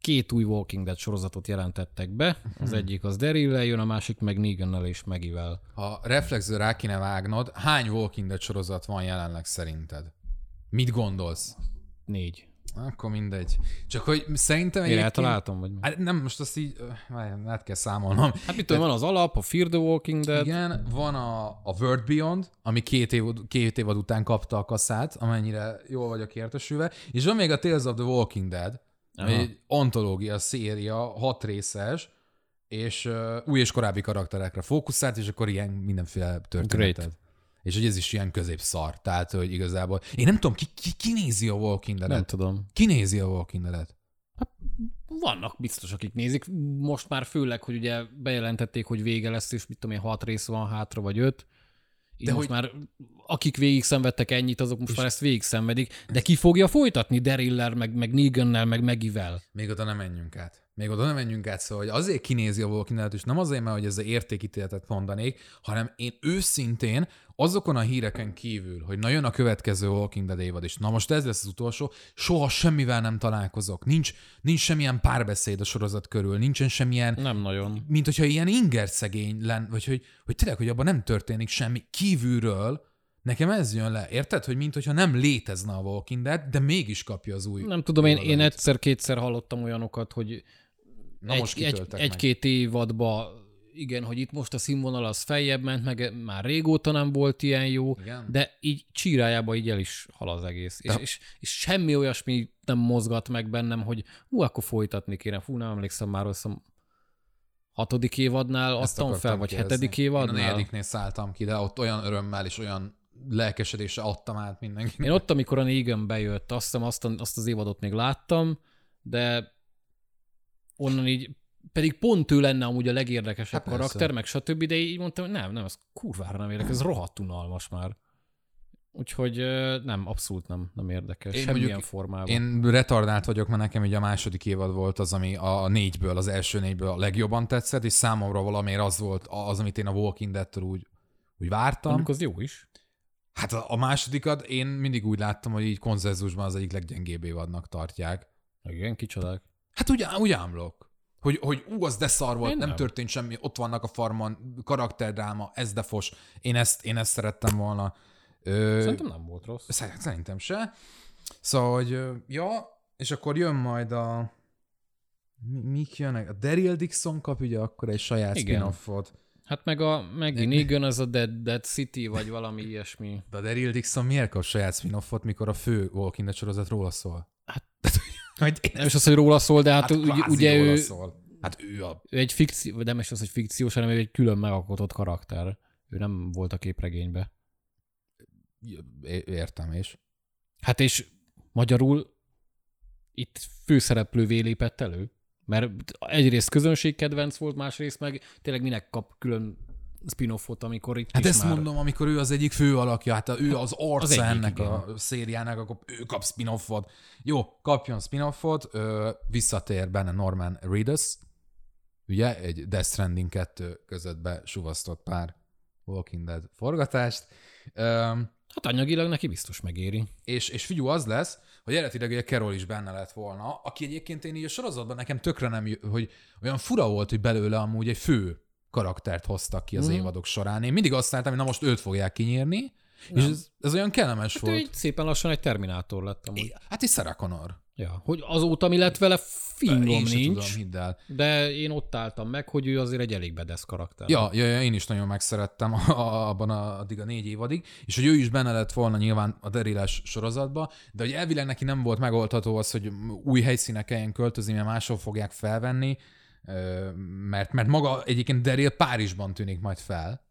Két új Walking Dead sorozatot jelentettek be. Az egyik az daryl jön, a másik meg Negannel és Megivel. Ha reflexző rá kéne vágnod, hány Walking Dead sorozat van jelenleg szerinted? Mit gondolsz? Négy. Akkor mindegy. Csak hogy szerintem Én egyébként- eltaláltam, vagy mi? Hát nem, most azt így, várjál, át kell számolnom. Hát mit tudom, van az alap, a Fear the Walking Dead. Igen, van a, a World Beyond, ami két, év, két évad után kapta a kaszát, amennyire jól vagyok értesülve, és van még a Tales of the Walking Dead, Aha. egy antológia széria, hat részes, és uh, új és korábbi karakterekre fókuszált, és akkor ilyen mindenféle történetet. Great. És hogy ez is ilyen középszar, tehát hogy igazából... Én nem tudom, ki, ki, ki nézi a Walking Nem Dead-et? tudom. Ki nézi a Walking Dead-et? Vannak biztos, akik nézik. Most már főleg, hogy ugye bejelentették, hogy vége lesz, és mit tudom én, hat rész van hátra, vagy öt. Így De most hogy- már akik végig szenvedtek ennyit, azok most már ezt végig szenvedik. De ki fogja folytatni Deriller, meg, meg Negannel, meg Megivel? Még oda nem menjünk át. Még oda nem menjünk át, szóval hogy azért kinézi a Walking Dead, és nem azért, mert hogy ezzel értékítéletet mondanék, hanem én őszintén azokon a híreken kívül, hogy na jön a következő Walking Dead évad, és na most ez lesz az utolsó, soha semmivel nem találkozok. Nincs, nincs semmilyen párbeszéd a sorozat körül, nincsen semmilyen Nem nagyon. mint hogyha ilyen inger szegény lenne, vagy hogy, hogy tényleg, hogy abban nem történik semmi. Kívülről, nekem ez jön le, érted? Hogy mint hogyha nem létezne a Walking Dead, de mégis kapja az új Nem tudom, én, én egyszer-kétszer hallottam olyanokat, hogy Na most egy, egy, egy-két évadba igen, hogy itt most a színvonal az feljebb ment, meg már régóta nem volt ilyen jó, Igen. de így csírájába így el is hal az egész. És, és, és semmi olyasmi nem mozgat meg bennem, hogy hú, akkor folytatni kéne. Fú, nem emlékszem már, azt hatodik évadnál Ezt adtam fel, vagy kérdezni. hetedik Én a évadnál. negyediknél szálltam ki, de ott olyan örömmel és olyan lelkesedéssel adtam át mindenkinek. Én ott, amikor a Negan bejött, azt hiszem azt, azt az évadot még láttam, de onnan így, pedig pont ő lenne amúgy a legérdekesebb Hát persze. karakter, meg stb., de így mondtam, hogy nem, nem, ez kurvára nem érdekel, ez rohadt unalmas már. Úgyhogy nem, abszolút nem, nem érdekel. Én Semmilyen mondjuk- formában. Én retardált vagyok, mert nekem így a második évad volt az, ami a négyből, az első négyből a legjobban tetszett, és számomra valamiért az volt az, amit én a Walking Dead-től úgy, úgy vártam. Mondjuk az jó is. Hát a a másodikat én mindig úgy láttam, hogy így konzenzusban az egyik leggyengébb évadnak tartják. Igen, kicsodák. Hát ugye, ugye ámlok. Hogy, hogy ú, az de szar volt, Én nem, nem. történt semmi, ott vannak a farmon, karakterdráma, ez de fos. Én ezt, én ezt szerettem volna. Ö, Szerintem nem volt rossz. Szerint, szerintem se. Szóval, hogy ja, és akkor jön majd a... Mi, mik jönnek? A Daryl Dixon kap ugye akkor egy saját Igen. spin-offot. Hát meg a Maggie Negan, az a Dead, Dead City, vagy valami ilyesmi. De a Daryl Dixon miért kap saját spin-offot, mikor a fő Walking Dead sorozat róla szól? Hát- hogy Nem is az, hogy róla szól, de hát, hát ugye, ugye ő, szól. Hát ő a... ő egy fikció, nem is az, hogy fikciós, hanem ő egy külön megalkotott karakter. Ő nem volt a képregénybe. É- Értem és. Hát és magyarul itt főszereplővé lépett elő. Mert egyrészt közönségkedvenc volt, másrészt meg tényleg minek kap külön spin-offot, amikor itt Hát ezt már... mondom, amikor ő az egyik fő alakja, hát ő az arca egyik, ennek igen. a szériának, akkor ő kap spin-offot. Jó, kapjon spin-offot, visszatér benne Norman Reedus, ugye, egy Death Stranding 2 között besuvasztott pár Walking Dead forgatást. Hát anyagilag neki biztos megéri. és, és figyú, az lesz, hogy eredetileg ugye Carol is benne lett volna, aki egyébként én így a sorozatban nekem tökre nem, hogy olyan fura volt, hogy belőle amúgy egy fő karaktert hoztak ki az Mhm. évadok során. Én mindig azt láttam, hogy na most őt fogják kinyírni, és ez, ez olyan kellemes Hát ő volt. egy szépen lassan egy Terminátor lett amúgy. Hát is Sarah Connor. Ja, hogy azóta mi lett vele, fingom nincs, tudom, de én ott álltam meg, hogy ő azért egy elég bedesz karakter. Ja, ja, ja, én is nagyon megszerettem a, a, abban a, addig a négy évadig, és hogy ő is benne lett volna nyilván a Deriles sorozatba, de hogy elvileg neki nem volt megoldható az, hogy új helyszínek kelljen költözni, mert máshol fogják felvenni, mert, mert maga egyébként Daryl Párizsban tűnik majd fel.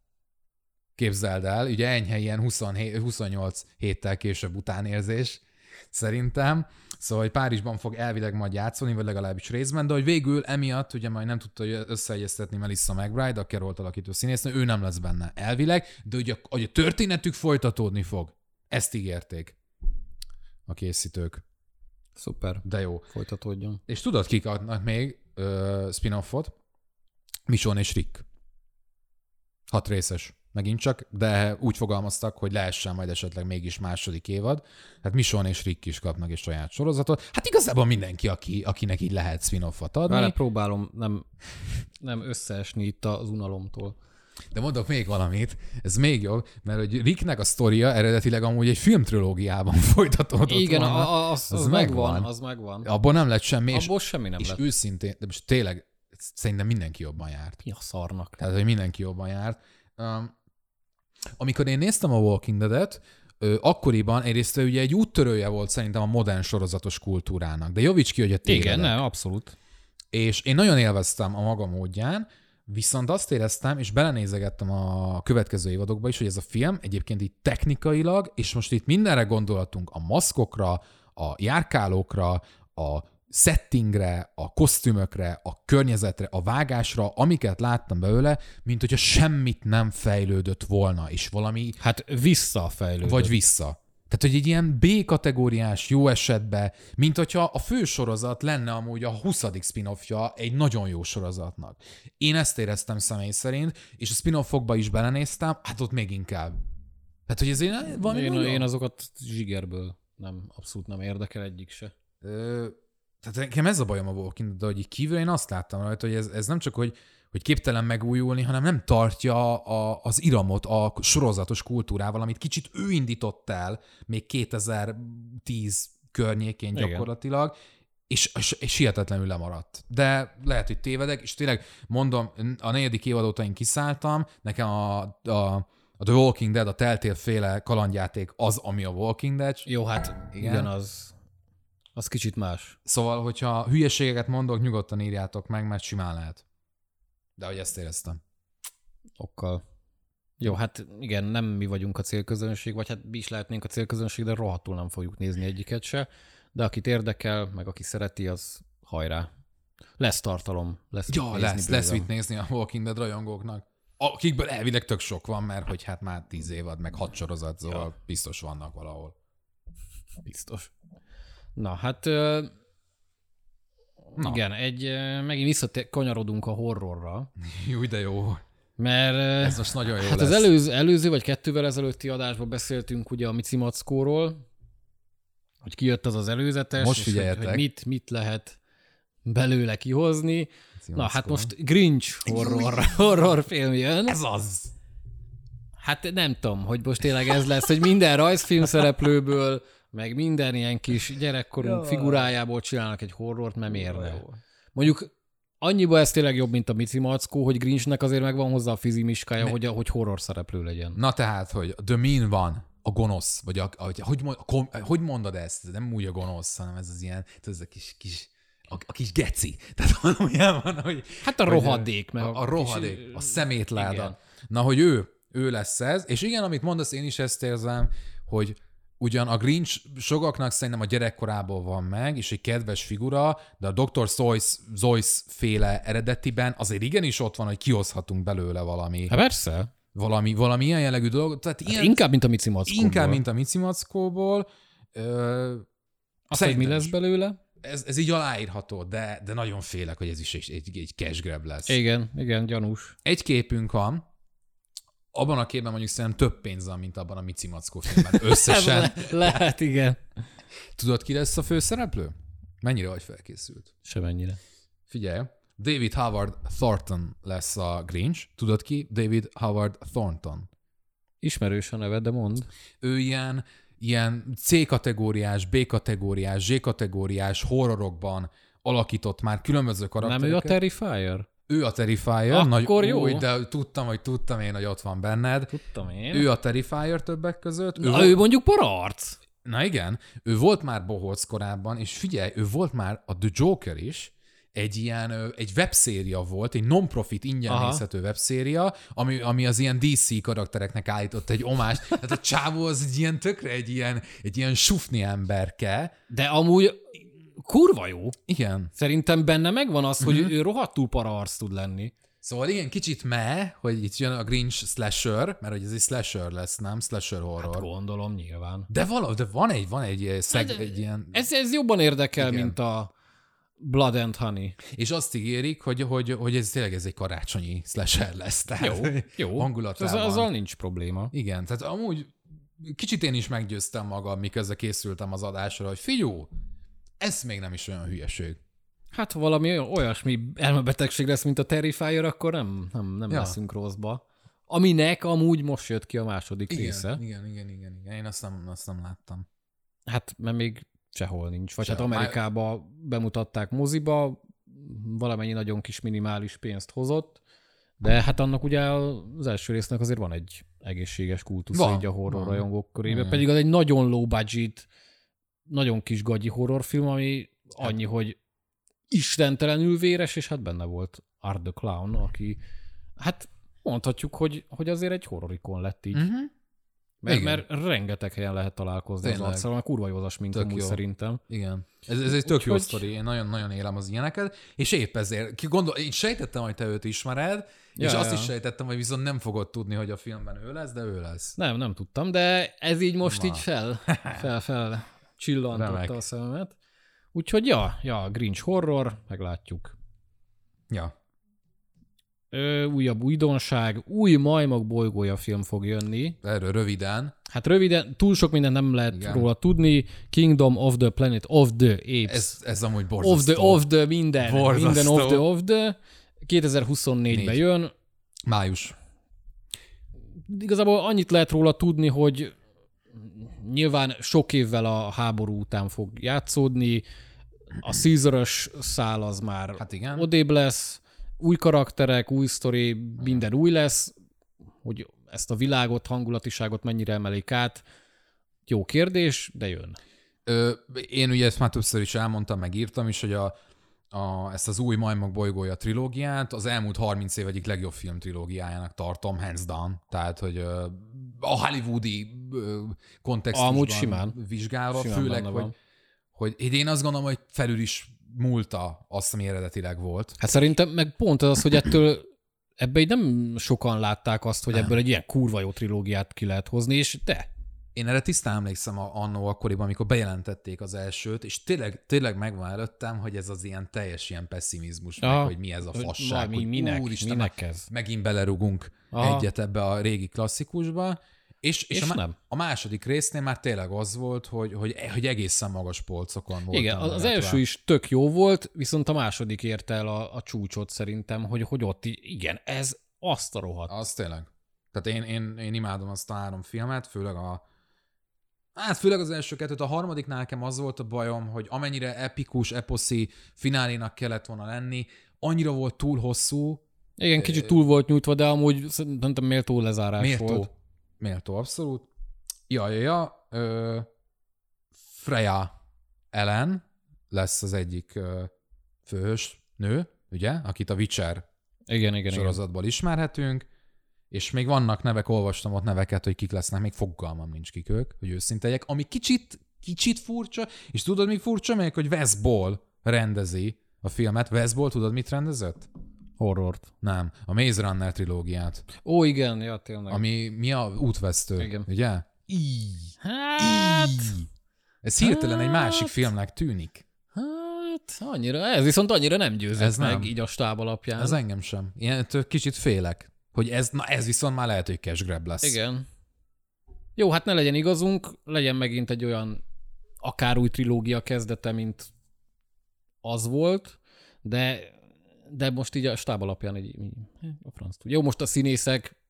Képzeld el, ugye enyhe ilyen 27, 28 héttel később utánérzés, szerintem. Szóval, hogy Párizsban fog elvileg majd játszani, vagy legalábbis részben, de hogy végül emiatt ugye majd nem tudta összeegyeztetni Melissa McBride, a Carol alakító színésznő, ő nem lesz benne elvileg, de ugye, hogy a történetük folytatódni fog. Ezt ígérték a készítők. Szuper, De jó. folytatódjon. És tudod, kik adnak még ö, spin-offot? Michonne és Rick. Hat részes. Megint csak, de úgy fogalmaztak, hogy lehessen majd esetleg mégis második évad. Hát Michonne és Rick is kapnak egy saját sorozatot. Hát igazából mindenki, aki, akinek így lehet spin-offot adni. Vele próbálom nem, nem összeesni itt az unalomtól. De mondok még valamit, ez még jobb, mert hogy Ricknek a sztoria eredetileg amúgy egy filmtrilógiában folytatódott Igen, volna. a, az, az, Az megvan, megvan. az megvan. Abból nem lett semmi, és, Abból semmi nem és lett. őszintén, de most tényleg szerintem mindenki jobban járt. Mi a szarnak? Tehát, hogy mindenki jobban járt. Um, amikor én néztem a Walking Dead-et, ö, akkoriban egyrészt ugye egy úttörője volt szerintem a modern sorozatos kultúrának. De javíts ki, hogy a tévedek. Igen, nem, abszolút. És én nagyon élveztem a maga módján, viszont azt éreztem, és belenézegettem a következő évadokba is, hogy ez a film egyébként így technikailag, és most itt mindenre gondolatunk, a maszkokra, a járkálókra, a settingre, a kosztümökre, a környezetre, a vágásra, amiket láttam belőle, mint hogyha semmit nem fejlődött volna, és valami Hát visszafejlődött. vagy vissza. Tehát, hogy egy ilyen B-kategóriás jó esetben, mint hogyha a fő sorozat lenne amúgy a 20. spin-offja egy nagyon jó sorozatnak. Én ezt éreztem személy szerint, és a spin-offokba is belenéztem, hát ott még inkább. Tehát, hogy ezért valami én, nagyon... én azokat zsigerből nem, abszolút nem érdekel egyik se. Ö, tehát nekem ez a bajom a Walking de hogy így kívül én azt láttam rajta, hogy ez, ez nem csak, hogy, hogy képtelen megújulni, hanem nem tartja a, az iramot a sorozatos kultúrával, amit kicsit ő indított el még 2010 környékén Igen. gyakorlatilag, és, és, és hihetetlenül lemaradt. De lehet, hogy tévedek, és tényleg mondom, a negyedik évad óta én kiszálltam, nekem a, a, a The Walking Dead, a Telltale féle kalandjáték az, ami a Walking Dead, Jó, hát igen az, az kicsit más. Szóval, hogyha hülyeségeket mondok, nyugodtan írjátok meg, mert simán lehet. De hogy ezt éreztem. Okkal. Jó, hát igen, nem mi vagyunk a célközönség, vagy hát mi is lehetnénk a célközönség, de rohadtul nem fogjuk nézni egyiket se. De akit érdekel, meg aki szereti, az hajrá. Lesz tartalom, lesz Ja, lesz, lesz bőven. mit nézni a Walking Dead rajongóknak. akikből elvileg tök sok van, mert hogy hát már tíz évad, meg hat sorozat, szóval ja. biztos vannak valahol. Biztos. Na, hát Na. igen, egy, megint visszakanyarodunk a horrorra, Jó, de jó. mert Ez most nagyon jó hát lesz. az előző, előző vagy kettővel ezelőtti adásban beszéltünk ugye a Mici Mackóról, hogy kijött az az előzetes, Most és hogy, hogy mit, mit lehet belőle kihozni. Na, hát most Grinch horror, horrorfilm jön. Ez az! Hát nem tudom, hogy most tényleg ez lesz, hogy minden rajzfilm szereplőből, meg minden ilyen kis gyerekkorunk figurájából csinálnak egy horrort, nem érne. Mondjuk annyiba ez tényleg jobb, mint a Mici Mackó, hogy Grinchnek azért megvan hozzá a fizimiskája, hogy, hogy horror szereplő legyen. Na tehát, hogy The Mean van, a gonosz, vagy a, a, hogy, mond, a, kom- hogy mondod ezt? Nem úgy a gonosz, hanem ez az ilyen, ez a kis, kis a, a kis geci. Tehát valójában van, hogy... Hát a rohadék, meg a, a a kis- rohadék, a szemétláda. igen. Na, hogy ő, ő lesz ez, és igen, amit mondasz, én is ezt érzem, hogy ugyan a Grinch sokaknak szerintem a gyerekkorából van meg, és egy kedves figura, de a Dr. Zois, Zois féle eredetiben azért igenis ott van, hogy kihozhatunk belőle valami, Hát persze. valami, valami ilyen jellegű dolgot. Tehát ilyen, Hát inkább, mint a Mici Mackóból. inkább, mint a Mici Mackóból. Ö, Azt, hogy mi lesz belőle? Ez, ez így aláírható, de, de nagyon félek, hogy ez is egy, egy, egy cash grab lesz. Igen, igen, gyanús. Egy képünk van, abban a képben mondjuk szerintem több pénz van, mint abban a Mici Mackó filmben. Összesen. Le, lehet, igen. Tudod, ki lesz a főszereplő? Mennyire vagy felkészült? Semennyire. Figyelj, David Howard Thornton lesz a Grinch. Tudod ki? David Howard Thornton. Ismerős a neve, de mond. Ő ilyen, ilyen C-kategóriás, B-kategóriás, Z-kategóriás horrorokban alakított már különböző Nem karaktereket. ő a Terrifier? Ő a Terrifier. Akkor nagy, jó. Új, de tudtam, hogy tudtam én, hogy ott van benned. Tudtam én. Ő a Terrifier többek között. Ő Na, volt- ő mondjuk pararc. Na igen, ő volt már bohóc korábban, és figyelj, ő volt már a The Joker is, egy ilyen, egy webszéria volt, egy non-profit ingyen Aha. nézhető webszéria, ami, ami az ilyen DC karaktereknek állított egy omást. Tehát a csávó az egy ilyen tökre egy ilyen, egy ilyen sufni emberke. De amúgy kurva jó. Igen. Szerintem benne megvan az, hogy ő rohadtul pararc tud lenni. Szóval igen, kicsit me, hogy itt jön a Grinch slasher, mert hogy ez egy slasher lesz, nem? Slasher horror. Hát gondolom nyilván. de, vala, de van egy, van egy, eh, szeg, Hát, egy ilyen... Ez, ez jobban érdekel, Igen. mint a Blood and Honey. És azt ígérik, hogy, hogy, hogy ez tényleg ez egy karácsonyi slasher lesz. Tehát Jó, jó. Hangulatában. Az, azzal nincs probléma. Igen, tehát amúgy kicsit én is meggyőztem magam, miközben készültem az adásra, hogy figyú, ez még nem is olyan hülyeség. Hát ha valami olyan- olyasmi elmebetegség lesz, mint a Terrifier, akkor nem, nem, nem Ja. leszünk rosszba. Aminek amúgy most jött ki a második Igen, része. igen, igen, igen, igen. Én azt nem, azt nem láttam. Hát, mert még sehol nincs. Vagy Sehol. hát Amerikába bemutatták moziba, valamennyi nagyon kis minimális pénzt hozott, de hát annak ugye az első résznek azért van egy egészséges kultusza Van, így a horror van. rajongók körében, Igen. pedig az egy nagyon low budget, nagyon kis gagyi horrorfilm, ami annyi, hogy istentelenül véres, és hát benne volt Art the Clown, aki hát mondhatjuk, hogy, hogy azért egy horrorikon lett így. Uh-huh. Mert, Igen. mert rengeteg helyen lehet találkozni Tényleg. az arccal, mert kurva jó az smink Tök amúgy jó. szerintem. Igen. Ez, ez egy tök jó Úgyhogy- sztori, én nagyon-nagyon élem az ilyeneket, és épp ezért, ki gondol, én sejtettem, hogy te őt ismered, Ja, és azt ja. is sejtettem, hogy viszont nem fogod tudni, hogy a filmben ő lesz, de ő lesz. Nem, nem tudtam, de ez így most Na. így fel, fel, fel csillantotta Remek. a szememet. Úgyhogy ja, ja, Grinch horror, meglátjuk. Ja. Ö, újabb újdonság, új majmok bolygója film fog jönni. Erről röviden. Hát röviden, túl sok mindent nem lehet Igen. Róla tudni. Kingdom of the Planet of the Apes. Ez, ez amúgy of borzasztó. the, of the, minden. Borzasztó. Minden of the, of the. 2024-ben Négy. jön. Május. Igazából annyit lehet róla tudni, hogy nyilván sok évvel a háború után fog játszódni, a Caesar-ös szál az már Hát igen. odébb lesz, új karakterek, új sztori, minden új lesz, hogy ezt a világot, hangulatiságot mennyire emelik át, jó kérdés, de jön. Ö, én ugye ezt már többször is elmondtam, meg írtam is, hogy a, a, ezt az új Majmok bolygója trilógiát az elmúlt 30 év egyik legjobb film trilógiájának tartom, hands down. Tehát, hogy a hollywoodi kontextusban Amúgy simán. vizsgálva, Simán főleg, hogy, van. hogy én azt gondolom, hogy felül is múlta azt, ami eredetileg volt. Hát szerintem meg pont az, hogy ettől ebbe így nem sokan látták azt, hogy ebből egy ilyen kurva jó trilógiát ki lehet hozni, és te. Én erre tisztán emlékszem a, annó akkoriban, amikor bejelentették az elsőt, és tényleg, tényleg megvan előttem, hogy ez az ilyen teljes ilyen pessimizmus, meg, Aha. hogy mi ez a fasság, mi- hogy minek- úristen, minek már ez? megint belerugunk Aha. egyet ebbe a régi klasszikusba, és, és, És a, nem. a második résznél már tényleg az volt, hogy, hogy, hogy egészen magas polcokon volt. Igen, az, első is tök jó volt, viszont a második érte el a, a csúcsot szerintem, hogy, hogy ott így, igen, ez azt a rohadt. Az tényleg. Tehát én, én, én imádom azt a három filmet, főleg a Hát főleg az első kettőt, a harmadiknál nekem az volt a bajom, hogy amennyire epikus, eposzi finálénak kellett volna lenni, annyira volt túl hosszú, Igen, kicsit túl volt nyújtva, de amúgy szerintem méltó lezárás méltó, volt. méltó, abszolút. Ja, ja, ja. Ö, Freya Ellen lesz az egyik ö, főhős nő, ugye, akit a Witcher Igen, igen, igen. sorozatból ismerhetünk, és még vannak nevek, olvastam ott neveket, hogy kik lesznek, még fogalmam nincs kik ők, hogy őszintejek, ami kicsit, kicsit furcsa, és tudod, mi furcsa még, hogy Wes Ball rendezi a filmet. Wes Ball, tudod, mit rendezett? Horrort. Nem, a Maze Runner trilógiát, Ó, igen, ja, tényleg. ami mi a útvesztő, Igen. ugye? Így. Hát, Ez hirtelen egy másik Hát. filmnek tűnik. hát, annyira, ez viszont annyira nem győzött Ez meg, nem. így a stáb alapján. Ez engem sem. Ilyen kicsit félek, hogy ez, na ez viszont már lehet, hogy cash grab lesz. Igen. Jó, hát ne legyen igazunk, legyen megint egy olyan akár új trilógia kezdete, mint az volt, de, de most így a stáb alapján egy, így, a franc tudja. Jó, most a színészek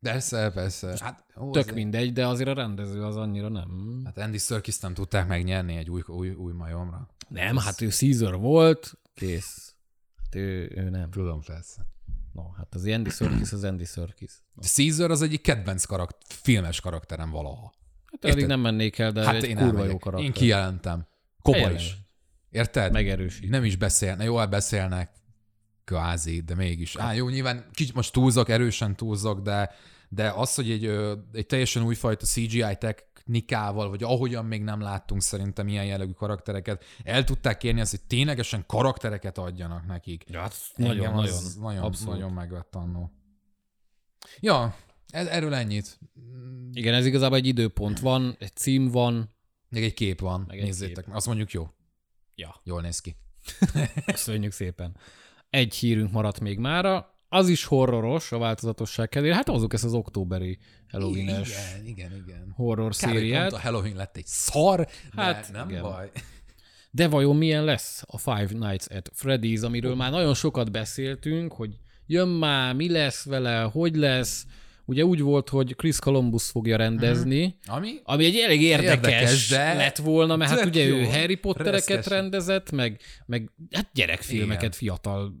Persze, persze. Hát, ó, tök azért- mindegy, de azért a rendező az annyira nem. Hát Andy Serkis nem tudták megnyerni egy új, új, új majomra. Nem, hát ő Caesar volt, kész. Hát ő, ő nem. Tudom, persze. No, hát az Andy Serkis az Andy Serkis. Caesar az egyik kedvenc karakter, filmes karakterem valaha. Hát eddig nem mennék el, de Hát egy én kurva jó karakter. Én kijelentem. Kopa is. Érted? Megerősít. Nem is beszélnek, jó, hát beszélnek kvázi, de mégis. Á, jó, nyilván kicsit most túlzok, erősen túlzok, de, de az, hogy egy, egy teljesen újfajta CGI technikával, vagy ahogyan még nem láttunk szerintem ilyen jellegű karaktereket, el tudták érni azt, hogy ténylegesen karaktereket adjanak nekik. Ja, hát nagyon, nagyon, nagyon, abszolút. nagyon megvett annó. Ja, ez, erről ennyit. Igen, ez igazából egy időpont van, egy cím van. Még egy kép van, Meg egy nézzétek kép. meg. Azt mondjuk jó. Ja, Jól néz ki. köszönjük szépen. Egy hírünk maradt még mára, az is horroros a változatosság kedvére. Hát hozzuk ezt az októberi halloween Igen, igen, igen. horror Kár, pont szériát. a Halloween lett egy szar, Hát, hát, nem igen. baj. De vajon milyen lesz a Five Nights at Freddy's, amiről már nagyon sokat beszéltünk, hogy jön már, mi lesz vele, hogy lesz. Ugye úgy volt, hogy Chris Columbus fogja rendezni, Ami? ami egy elég érdekes, Érdekes, de lett volna, mert hát ugye jó. ő Harry Pottereket Reszkes. rendezett, meg, meg hát gyerekfilmeket, Igen. fiatal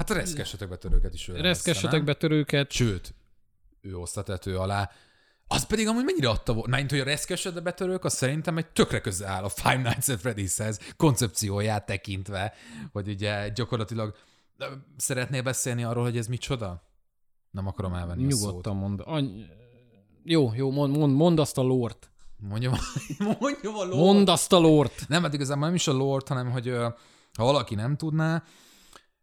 Hát a reszkessetek betörőket is ő reszkessetek betörőket. Sőt, ő hozta tető alá. Az pedig amúgy mennyire adta volt. Mert hogy a reszkeset betörők, az szerintem egy tökre közel áll a Five Nights at Freddy's-hez, koncepcióját tekintve, hogy ugye gyakorlatilag szeretnél beszélni arról, hogy ez micsoda? Nem akarom elvenni. Nyugodtan mond. Any... Jó, jó, mond, mond, mond azt a lort. Mondjam, mondjam a lore. Mond azt a lort. Nem, hát igazából nem is a lore hanem hogy ha valaki nem tudná,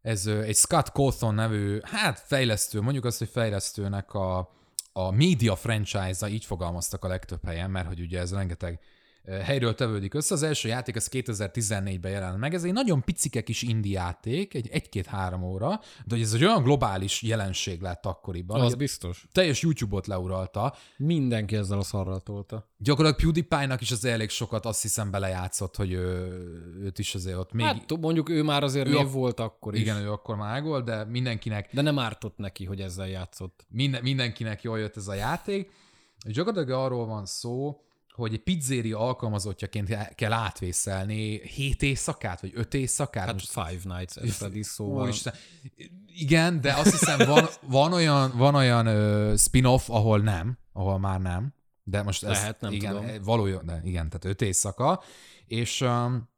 ez egy Scott Cawthon nevű, hát fejlesztő, mondjuk azt, hogy fejlesztőnek a, a média franchise-a, így fogalmaztak a legtöbb helyen, mert hogy ugye ez rengeteg helyről tevődik össze. Az első játék az 2014-ben jelent meg. Ez egy nagyon picike kis indie játék, egy egy-két-három óra, de hogy ez egy olyan globális jelenség lett akkoriban, Az biztos. teljes YouTube-ot leuralta, Mindenki ezzel a szarral tolta. Gyakorlatilag PewDiePie-nak is az elég sokat azt hiszem belejátszott, hogy ő, őt is azért ott még... Hát mondjuk ő már azért Ő név a- volt akkor is. igen, ő akkor már volt, de mindenkinek, De nem ártott neki, hogy ezzel játszott. minden, mindenkinek jól jött ez a játék. Gyakorlatilag arról van szó, hogy egy pizzéria alkalmazottjaként kell átvészelni 7 éjszakát, vagy 5 éjszakát. Hát Most- Five Nights at Freddy's, szóval... Úristen. Igen, de azt hiszem van, van olyan, van olyan ö, spin-off, ahol nem, ahol már nem. De most ez, Lehet, nem igen, tudom. Valójában, de igen, tehát öt éjszaka. És um,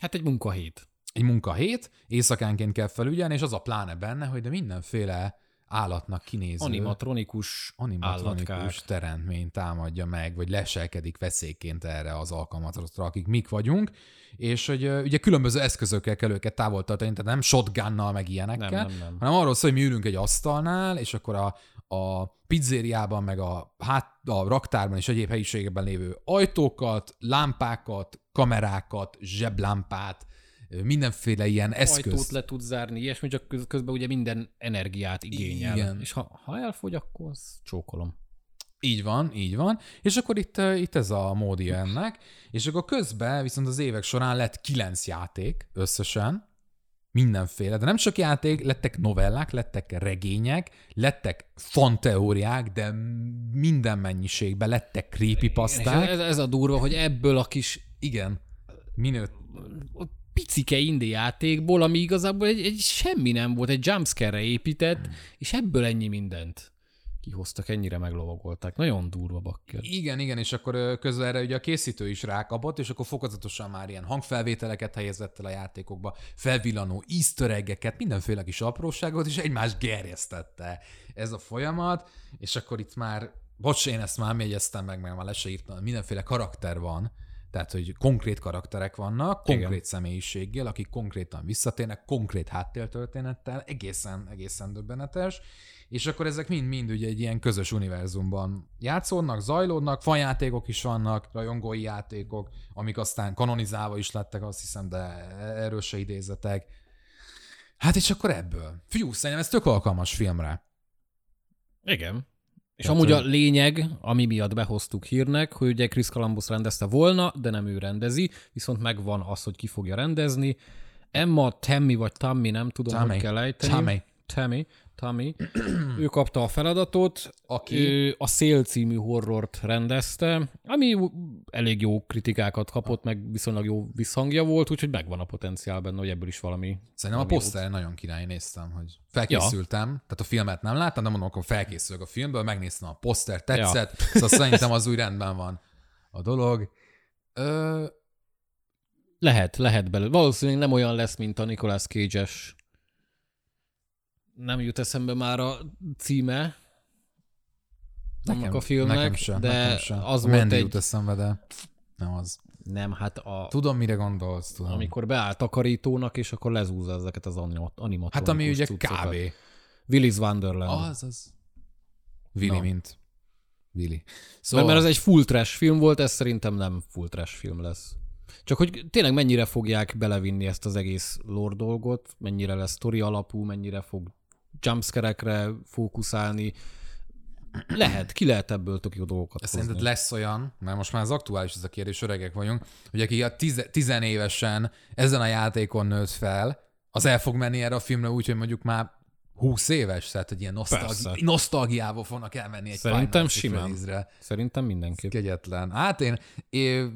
Hát egy munkahét. egy munkahét, éjszakánként kell felügyelni, és az a pláne benne, hogy de mindenféle állatnak kinéző Animatronikus, animatronikus állatkák. teremtmény támadja meg, vagy leselkedik veszélyként erre az alkalmazottra, akik mik vagyunk, és hogy ugye különböző eszközökkel kell őket távol tartani, tehát nem shotgunnal, meg ilyenekkel, Nem, nem, nem. hanem arról szól, hogy mi ülünk egy asztalnál, és akkor a, a pizzériában, meg a, hát, a raktárban és egyéb helyiségekben lévő ajtókat, lámpákat, kamerákat, zseblámpát, mindenféle ilyen eszköz. Ajtót le tud zárni, ilyesmi, csak köz- közben ugye minden energiát igényel. Igen. És ha, ha elfogy, akkor csókolom. Így van, így van. És akkor itt, itt ez a módja ennek. És akkor közben viszont az évek során lett kilenc játék összesen, mindenféle, de nem csak játék, lettek novellák, lettek regények, lettek fanteóriák, de minden mennyiségben lettek creepypasták. ez, ez a durva, hogy ebből a kis Igen. Minőt. Picike indie játékból, ami igazából egy, egy semmi nem volt, egy jumpscare-re épített, és ebből ennyi mindent kihoztak, ennyire meglovagolták. Nagyon durva bakker. Igen, igen, és akkor közben erre ugye a készítő is rákapott, és akkor fokozatosan már ilyen hangfelvételeket helyezett el a játékokba, felvillanó easter mindenféle kis apróságot, és egymást gerjesztette ez a folyamat, és akkor itt már, bocs, én ezt már jegyeztem meg, meg már le se írtam, mindenféle karakter van, tehát, hogy konkrét karakterek vannak, konkrét Igen. személyiséggel, akik konkrétan visszatérnek, konkrét háttértörténettel, egészen, egészen döbbenetes, és akkor ezek mind-mind ugye egy ilyen közös univerzumban játszódnak, zajlódnak, fanjátékok is vannak, rajongói játékok, amik aztán kanonizálva is lettek, azt hiszem, de erről se idézetek. Hát és akkor ebből. Fiú, szerintem ez tök alkalmas filmre. Igen. És Tehát, amúgy a lényeg, ami miatt behoztuk hírnek, hogy ugye Chris Columbus rendezte volna, de nem ő rendezi, viszont megvan az, hogy ki fogja rendezni. Emma Tammy vagy Tammy, nem tudom, Tammy. hogy kell ejteni. Tammy. Tammy. Tammy. ő kapta a feladatot, Aki? ő a Szél című horrort rendezte, ami elég jó kritikákat kapott, meg viszonylag jó visszhangja volt, úgyhogy megvan a potenciál benne, hogy ebből is valami Szerintem a valami poszter nagyon király, néztem, hogy felkészültem, ja. tehát a filmet nem láttam, de mondom, akkor felkészülök a filmből, megnéztem a poszter, tetszett, ja. szóval szerintem az úgy rendben van a dolog. Ö, Lehet, lehet belőle. Valószínűleg nem olyan lesz, mint a Nicolas Cage-es. Nem jut eszembe már a címe annak a filmnek, nekem sem, de nekem sem. az a volt Mandy egy... jut eszembe, de nem az. Nem, hát a... Tudom, mire gondolsz, tudom. Amikor beáll takarítónak, és akkor lezúzza ezeket az animat- animatronikus hát ami ugye cuccokat. kb. Willy's Wonderland. Az, az. Willy, Na. mint Willy. Szóval... Szóval, Mert ez egy full trash film volt, ez szerintem nem full trash film lesz. Csak hogy tényleg mennyire fogják belevinni ezt az egész lore dolgot, mennyire lesz story alapú, mennyire fog jumpscare-ekre fókuszálni. Lehet, ki lehet ebből tök jó dolgokat hozni. Szerinted lesz olyan, mert most már az aktuális ez a kérdés, öregek vagyunk, hogy aki a tize, tizenévesen ezen a játékon nőtt fel, az el fog menni erre a filmre úgy, hogy mondjuk már 20 éves, tehát egy ilyen nosztalgi- nosztalgiával fognak elmenni egy Szerintem simán. Freddy's-re. Szerintem mindenképp. Kegyetlen. Hát én, én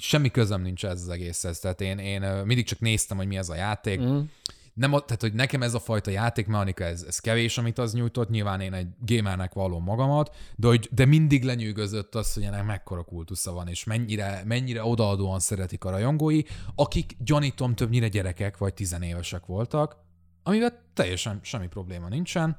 semmi közöm nincs ez az egészhez, tehát én, én mindig csak néztem, hogy mi ez a játék. Mm. Nem, tehát, hogy nekem ez a fajta játékmechanika, ez, ez kevés, amit az nyújtott, nyilván én egy gamernek vallom magamat, de, hogy, de mindig lenyűgözött az, hogy ennek mekkora kultusza van, és mennyire, mennyire odaadóan szeretik a rajongói, akik gyanítom többnyire gyerekek vagy tizenévesek voltak, amivel teljesen semmi probléma nincsen.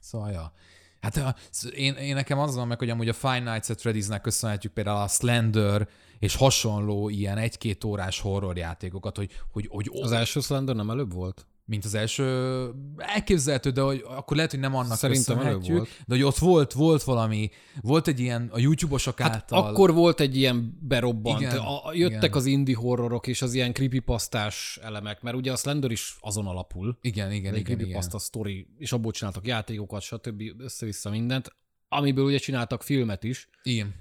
Szóval, ja. Hát én, én nekem az van meg, hogy amúgy a Five Nights at Freddy's-nek köszönhetjük például a Slender és hasonló ilyen egy-két órás horror játékokat, hogy, hogy, hogy Az első Slender nem előbb volt? mint az első, elképzelhető, de hogy akkor lehet, hogy nem annak Szerintem előbb volt. de hogy ott volt, volt valami, volt egy ilyen a YouTube-osok Hát által. akkor volt egy ilyen berobbant. Igen, a, jöttek igen. az indie horrorok és az ilyen creepypastás elemek, mert ugye a Slender is azon alapul. Igen, igen, igen, igen. creepypasta sztori, és abból csináltak játékokat, stb. össze-vissza mindent, amiből ugye csináltak filmet is. igen.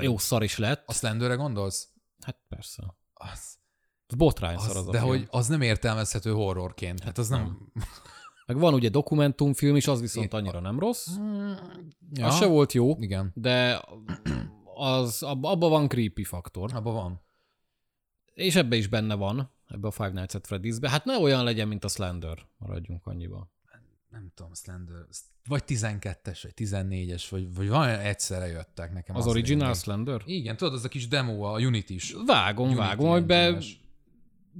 Jó szar is lett. A Slenderre gondolsz? Hát persze. Az, Az botrány szar az, az de film. hogy az nem értelmezhető horrorként. Hát az nem... Meg van ugye dokumentumfilm is, az viszont annyira nem rossz. Ja, Az se volt jó, Igen, de az, abba, abba van creepy faktor. abban van. És ebbe is benne van, ebbe a Five Nights at Freddy's-be. Hát ne olyan legyen, mint a Slender. Maradjunk annyiba. Nem tudom, Slender, vagy 12-es, vagy 14-es, vagy, vagy van egyszerre jöttek nekem. Az az original rémlik. Slender? Igen, tudod, az a kis demo, a Unity is. Vágom, Unity vágom, hogy be engine-es.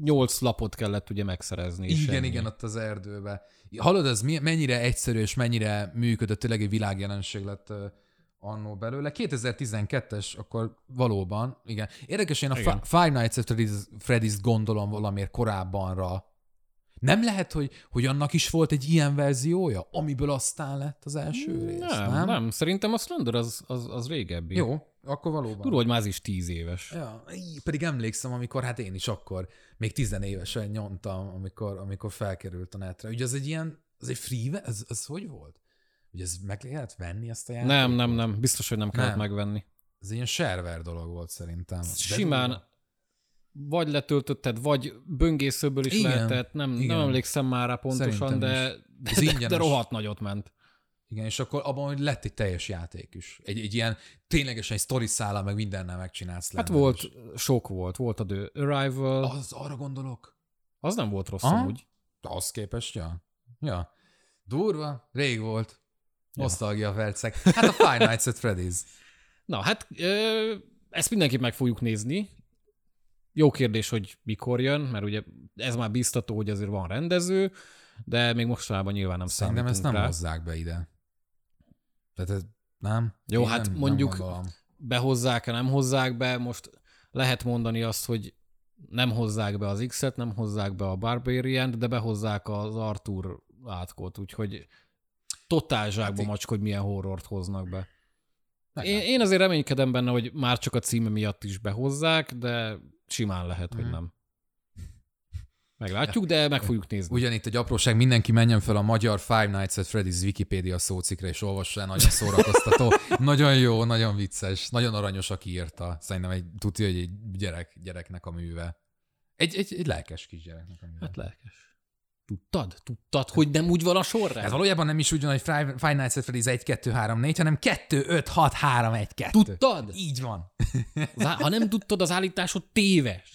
nyolc lapot kellett ugye megszerezni. Igen, ennyi. igen, ott az erdőbe. Hallod, ez mennyire egyszerű és mennyire működött, tényleg egy világjelenség lett annó belőle. 2012-es, akkor valóban, igen. Érdekes, én a Igen. Fi- Five Nights at Freddy's, Freddy's gondolom valamiért korábbanra. Nem lehet, hogy, hogy annak is volt egy ilyen verziója, amiből aztán lett az első rész, Nem, nem? nem, szerintem a Slender az, az, az régebbi. Jó, akkor valóban. Tudod, hogy már az is tíz éves. Ja, így, pedig emlékszem, amikor hát én is akkor még tizenévesen nyomtam, amikor, amikor felkerült a netre. Ugye az egy ilyen, az egy free, ez, ez hogy volt? Ugye ez meg lehet venni ezt a játékot? Nem, nem, nem, biztos, hogy nem kellett Nem. megvenni. Ez egy ilyen server dolog volt szerintem. Simán. Vagy letöltötted, vagy böngészőből is Igen, lehetett, nem, igen. nem emlékszem már rá pontosan, de, de, de ingyenes. rohadt nagyot ment. Igen, és akkor abban hogy lett egy teljes játék is. Egy, egy ilyen ténylegesen egy sztori szállal, meg mindennel megcsinálsz. Hát volt, is. sok volt. Volt a The Arrival, az, Az, arra gondolok. az nem volt rossz Aha. amúgy. Az képest, ja. Ja. Durva, rég volt. Nosztalgia percek. Hát a Five Nights at Freddy's. Na hát, ö, ezt mindenképp meg fogjuk nézni. Jó kérdés, hogy mikor jön, mert ugye ez már biztató, hogy azért van rendező, de még mostanában nyilván nem Szerintem számítunk ezt nem rá. hozzák be ide. Tehát ez nem? Jó, Én hát nem, mondjuk- Nem gondolom. behozzák-e, nem hozzák be, most lehet mondani azt, hogy nem hozzák be az X-et, nem hozzák be a barbarian de behozzák az Arthur átkot, úgyhogy totál zsákba Hát macska, hogy milyen horrort hoznak be. Én, én azért reménykedem benne, hogy már csak a címe miatt is behozzák, de simán lehet, hogy Mhm. nem. Meglátjuk, de meg fogjuk nézni. Ugyanitt egy apróság, mindenki menjen fel a magyar Five Nights at Freddy's Wikipedia szócikre, és olvassa el, nagyon szórakoztató. nagyon jó, nagyon vicces, nagyon aranyos, aki írta. Szerintem egy, tudja, hogy egy gyerek, gyereknek a műve. Egy, egy, egy lelkes kisgyereknek a műve. Hát lelkes. Tudtad? Tudtad, hogy nem úgy van a sorrend? Ez valójában nem is úgy van, hogy Five Nights at Freddy's 1, 2, 3, 4, hanem 2, 5, 6, 3, 1, 2. Tudtad? Így van. Á- Ha nem tudtad, az állításod téves.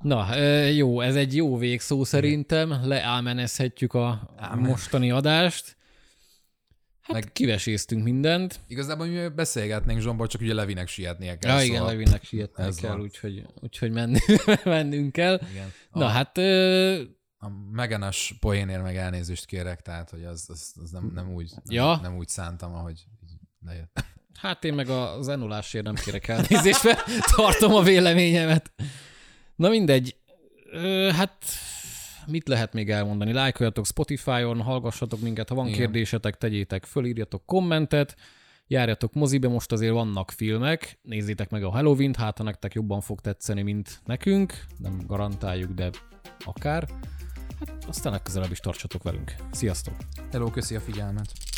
Na, jó, ez egy jó végszó szerintem. Leámenezhetjük a Ámen. mostani adást. Hát Meg- kiveséztünk mindent. Igazából mi beszélgetnénk Zsomból, csak ugye Levinek sietnie kell. Ja, igen, szóval- Levinnek sietni ez kell, úgyhogy, úgyhogy mennünk, mennünk kell. Igen. Na A- hát, A megenes poénért meg elnézést kérek, tehát hogy az, az, az nem, nem, úgy, nem, Ja. nem úgy szántam, ahogy lejött. hát én meg a zenulásért nem kérek elnézést, mert tartom a véleményemet. Na mindegy. Ö, hát mit lehet még elmondani? Lájkoljatok Spotify-on, hallgassatok minket, ha van. Igen. kérdésetek, tegyétek föl, írjatok kommentet, járjatok mozibe, most azért vannak filmek, nézzétek meg a Halloween-t, hát ha nektek jobban fog tetszeni, mint nekünk, nem garantáljuk, de akár. Hát aztán legközelebb is tartsatok velünk. Sziasztok! Hello, köszi a figyelmet.